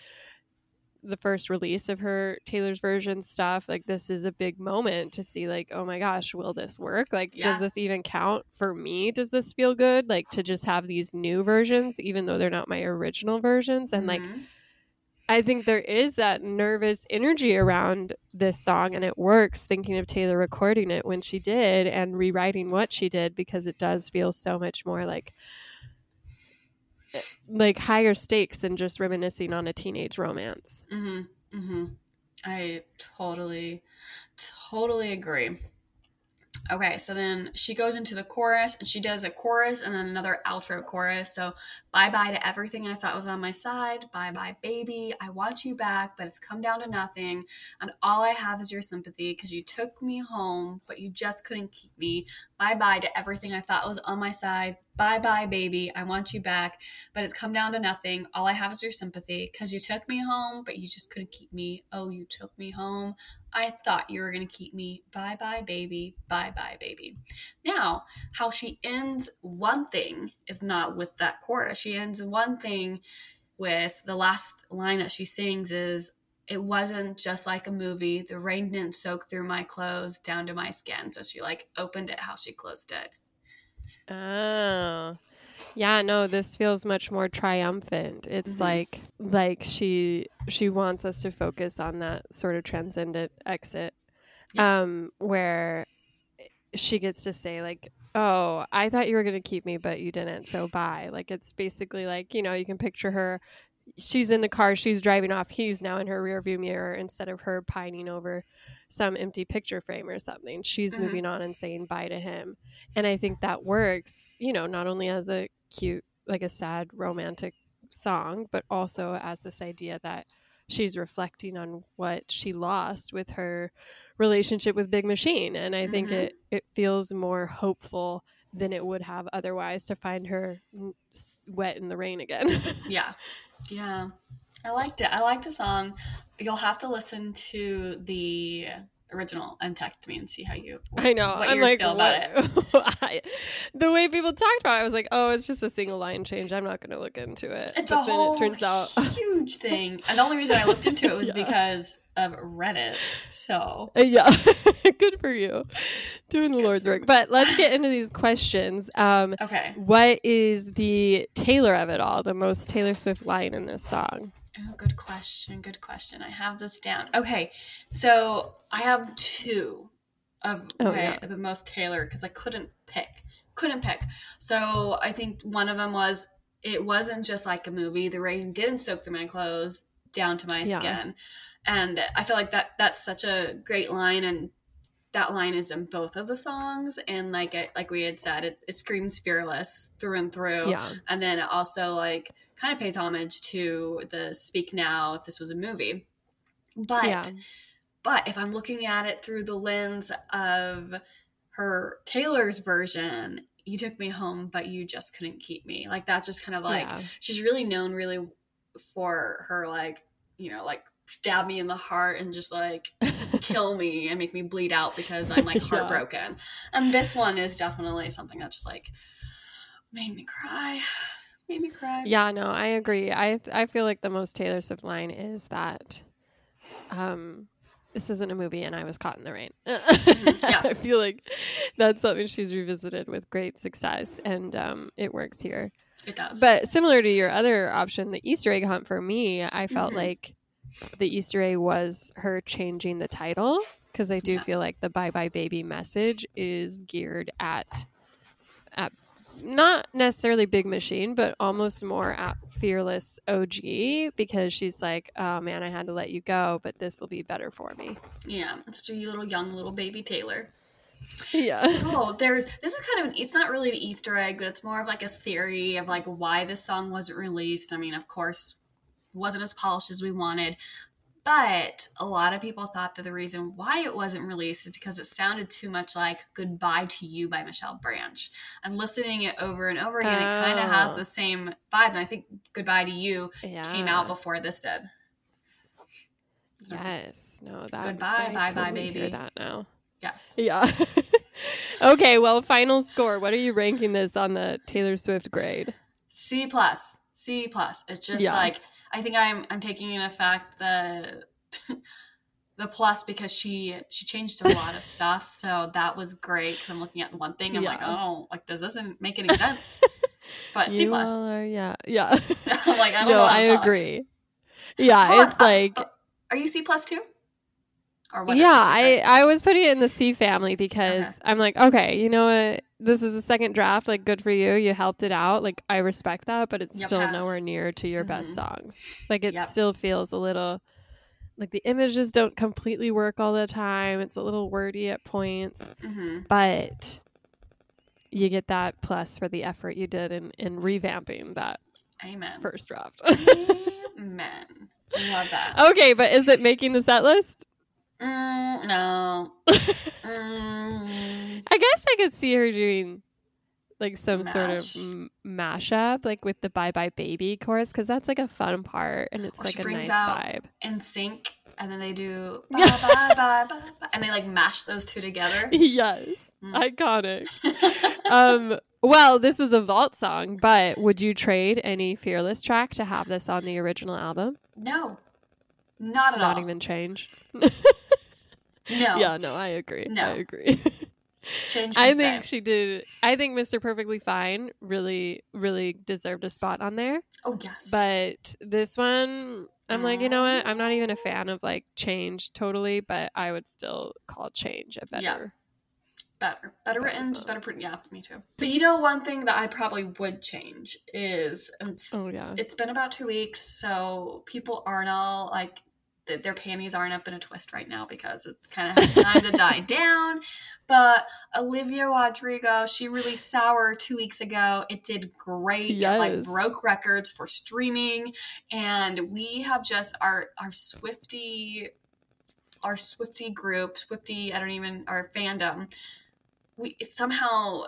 the first release of her taylor's version stuff. Like this is a big moment to see like oh my gosh will this work? Like Yeah. does this even count for me? Does this feel good? Like to just have these new versions even though they're not my original versions. And like Mhm. I think there is that nervous energy around this song, and it works thinking of Taylor recording it when she did and rewriting what she did because it does feel so much more like like higher stakes than just reminiscing on a teenage romance. Mhm. Mhm. I totally totally agree. Okay, so then she goes into the chorus and she does a chorus and then another outro chorus. So, bye bye to everything I thought was on my side. Bye bye, baby. I want you back, but it's come down to nothing. And all I have is your sympathy because you took me home, but you just couldn't keep me. Bye bye to everything I thought was on my side. Bye bye, baby. I want you back, but it's come down to nothing. All I have is your sympathy because you took me home, but you just couldn't keep me. Oh, you took me home. I thought you were going to keep me. Bye bye, baby. Bye bye, baby. Now, how she ends one thing is not with that chorus. She ends one thing with the last line that she sings is, It wasn't just like a movie. The rain didn't soak through my clothes down to my skin. So she like opened it how she closed it. Oh. Yeah, no, this feels much more triumphant. It's Mhm. like like she she wants us to focus on that sort of transcendent exit. Yeah. Um where she gets to say like, "Oh, I thought you were going to keep me, but you didn't. So bye." Like it's basically like, you know, you can picture her she's in the car, she's driving off, he's now in her rearview mirror instead of her pining over some empty picture frame or something. She's Mhm. moving on and saying bye to him. And I think that works, you know, not only as a cute, like a sad romantic song, but also as this idea that she's reflecting on what she lost with her relationship with Big Machine. And I think Mhm. it, it feels more hopeful than it would have otherwise to find her wet in the rain again. Yeah. Yeah. I liked it. I liked the song. You'll have to listen to the original and text me and see how you I know. what I'm you like, feel about what? I, the way people talked about it, I was like, oh, it's just a single line change. I'm not going to look into it. It's But a whole it turns out, huge thing. And the only reason I looked into it was Yeah. because of Reddit. So yeah, good for you, doing the Lord's work. But let's get into these questions. Um, okay. what is the Taylor of it all? The most Taylor Swift line in this song? Oh, good question. Good question. I have this down. Okay, so I have two of Oh, okay, yeah. the most tailored because I couldn't pick. Couldn't pick. So I think one of them was it wasn't just like a movie. The rain didn't soak through my clothes down to my Yeah. skin, and I feel like that that's such a great line and. That line is in both of the songs, and like it, like we had said, it, it screams fearless through and through Yeah, and then also like kind of pays homage to the speak now if this was a movie but yeah, but if i'm looking at it through the lens of her taylor's version you took me home but you just couldn't keep me like that just kind of like yeah. she's really known really for her like you know like stab me in the heart and just like kill me and make me bleed out because i'm like Yeah. heartbroken and this one is definitely something that just like made me cry made me cry Yeah, no, I agree. I I feel like the most Taylor Swift line is that um this isn't a movie and I was caught in the rain. Mm-hmm. yeah. I feel like that's something she's revisited with great success and um it works here. it does But similar to your other option, the Easter egg hunt for me, I felt Mhm. like the Easter egg was her changing the title because I do Yeah. feel like the Bye Bye Baby message is geared at at not necessarily Big Machine, but almost more at Fearless OG because she's like, "Oh man, I had to let you go, but this will be better for me." yeah it's just a little young little baby taylor Yeah. so there's this is kind of an it's not really an easter egg but it's more of like a theory of like why this song wasn't released i mean of course wasn't as polished as we wanted but a lot of people thought that the reason why it wasn't released is because it sounded too much like goodbye to you by michelle branch and listening it over and over again it kind of has Oh. the same vibe and i think goodbye to you yeah. came out before this did So, Yes. No, that Goodbye, I bye, bye, totally hear that now. yes Yeah. okay, well, final score. What are you ranking this on the Taylor Swift grade? C plus, C plus. It's just Yeah. like I think I'm I'm taking in effect the the plus because she she changed a lot of stuff, so that was great. Because I'm looking at the one thing, I'm like, oh, like does this make any sense? But C plus. are- yeah. Yeah. Like, I don't no, know. I I'm agree. Yeah, it's uh, like uh, Are you C plus too? Or what? yeah, I? I was putting it in the C family because Okay. I'm like, okay, you know what? This is a second draft. Like, good for you. You helped it out. Like, I respect that, but it's You still nowhere near to your best Mhm. songs. Like, it Yep. still feels a little like the images don't completely work all the time. It's a little wordy at points, Mhm. but you get that plus for the effort you did in in revamping that Amen. first draft. Amen. I love that. okay, but is it making the set list? Mm, no. Mm, I guess I could see her doing like some sort of m- mashup, like with the "Bye Bye Baby" chorus, because that's like a fun part and it's Or like a nice out- vibe. NSYNC, and then they do bye bye bye bye, bye, and they like mash those two together. yes, Mm. iconic. um, well, this was a vault song, but would you trade any Fearless track to have this on the original album? no, not at Not all. even change. no. Yeah, no, I agree. No. I agree. Change. I think she did. I think Mr. Perfectly Fine really, really deserved a spot on there. Oh yes. But this one, I'm like, you know what? Mm. I'm not even a fan of like change totally, but I would still call change a better, Yeah. Better. Better Better written, just better put yeah, me too. But you know one thing that I probably would change is um, it's, Oh yeah. it's been about two weeks, so people aren't all like th- their panties aren't up in a twist right now because it's kind of had time to die down. But Olivia Rodrigo, she released Sour two weeks ago. It did great. It like broke records for streaming, and we have just our our Swifty, our Swifty group, Swifty. I don't even our fandom. We somehow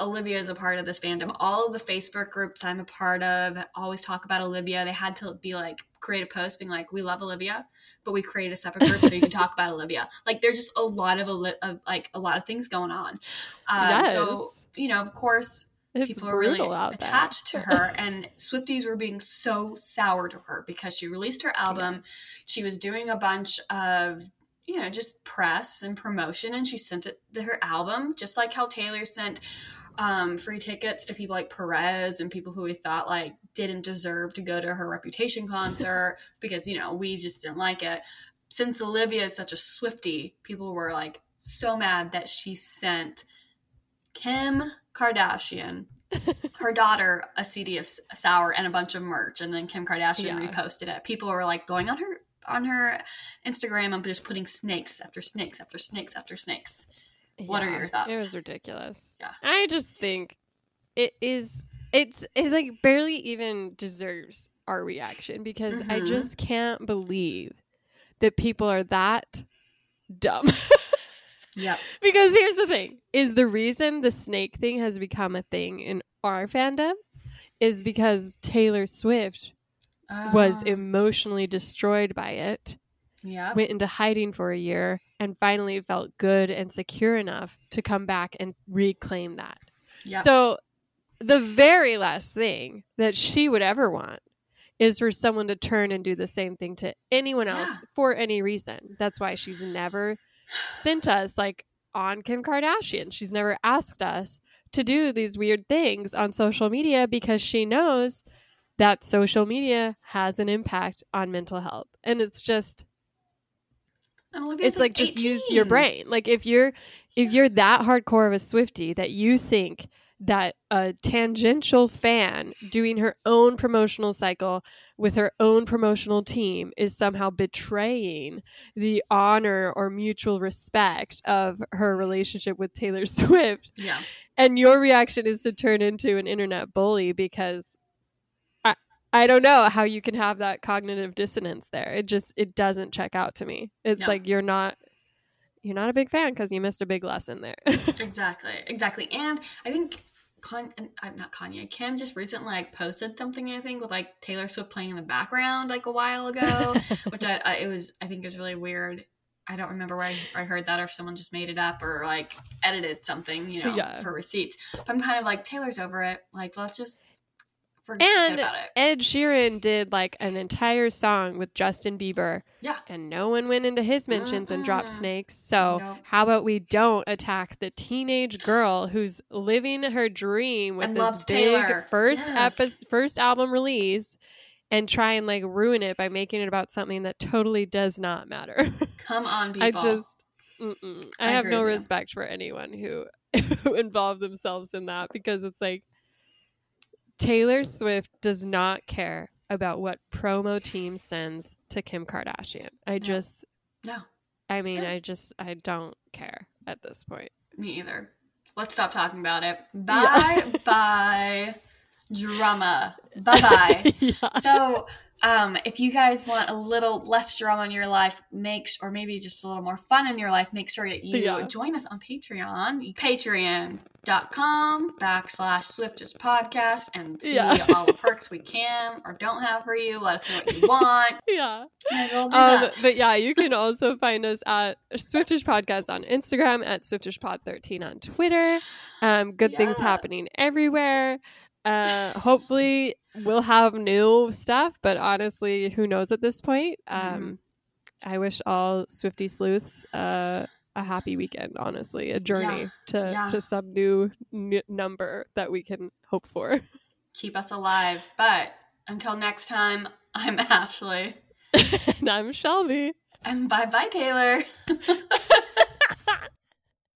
Olivia is a part of this fandom. All of the Facebook groups I'm a part of always talk about Olivia. They had to be like create a post being like, "We love Olivia," but we created a separate group so you can talk about Olivia. Like, there's just a lot of, of like a lot of things going on. Um, So you know, of course, It's people are really attached to her, and Swifties were being so sour to her because she released her album. She was doing a bunch of you know just press and promotion, and she sent it her album just like how Taylor sent um, free tickets to people like Perez and people who we thought like didn't deserve to go to her Reputation concert because you know we just didn't like it. Since Olivia is such a Swifty, people were like so mad that she sent Kim Kardashian, her daughter, a CD of Sour and a bunch of merch, and then Kim Kardashian Yeah. reposted it. People were like going on her on her Instagram and just putting snakes after snakes after snakes after snakes. What are your thoughts? It was ridiculous. Yeah. I just think it is it's it like barely even deserves our reaction because I Mhm. just can't believe that people are that dumb. yeah. because here's the thing is the reason the snake thing has become a thing in our fandom is because Taylor Swift was Um, emotionally destroyed by it yeah. went into hiding for a year and finally felt good and secure enough to come back and reclaim that. Yeah. So the very last thing that she would ever want is for someone to turn and do the same thing to anyone else Yeah. for any reason. That's why she's never sent us like on Kim Kardashian. She's never asked us to do these weird things on social media because she knows that social media has an impact on mental health. And it's just it's like just use your brain like if you're if you're that hardcore of a swifty that you think that a tangential fan doing her own promotional cycle with her own promotional team is somehow betraying the honor or mutual respect of her relationship with Taylor Swift Yeah. and your reaction is to turn into an internet bully because I don't know how you can have that cognitive dissonance there. It just it doesn't check out to me. It's No. like you're not you're not a big fan because you missed a big lesson there. Exactly. Exactly. And I think Con- uh, not Kanye, Kim just recently like posted something I think with like Taylor Swift playing in the background like a while ago, which I, I it was I think was really weird. I don't remember where I, I heard that or if someone just made it up or like edited something, you know, Yeah. for receipts. But I'm kind of like Taylor's over it. Like let's just forget And about it. Ed Sheeran did like an entire song with Justin Bieber, Yeah. and no one went into his mentions and dropped snakes. So how about we don't attack the teenage girl who's living her dream with And this big Taylor. first Yes. epi- first album release, and try and like ruin it by making it about something that totally does not matter. Come on, people. I just. I, I have no you. respect for anyone who who involve themselves in that because it's like Taylor Swift does not care about what promo team sends to Kim Kardashian. I just no, I mean, Don't. I just I don't care at this point. me either. Let's stop talking about it. Yeah. Bye bye, drama. Bye bye. yeah. so um, if you guys want a little less drama in your life makes or maybe just a little more fun in your life make sure that you Yeah. join us on patreon patreon.com backslash swiftish podcast and see Yeah. all the perks we can or don't have for you let us know what you want Yeah. we'll Um, but yeah, you can also find us at Swiftish Podcast on Instagram, at SwiftishPod13 on Twitter. Um, good things happening everywhere. Uh, hopefully, we'll have new stuff, but honestly, who knows at this point? Um, I wish all Swifty sleuths uh, a happy weekend. Honestly, a journey to Yeah. to some new n- number that we can hope for. keep us alive but until next time i'm ashley and I'm Shelby. and bye bye taylor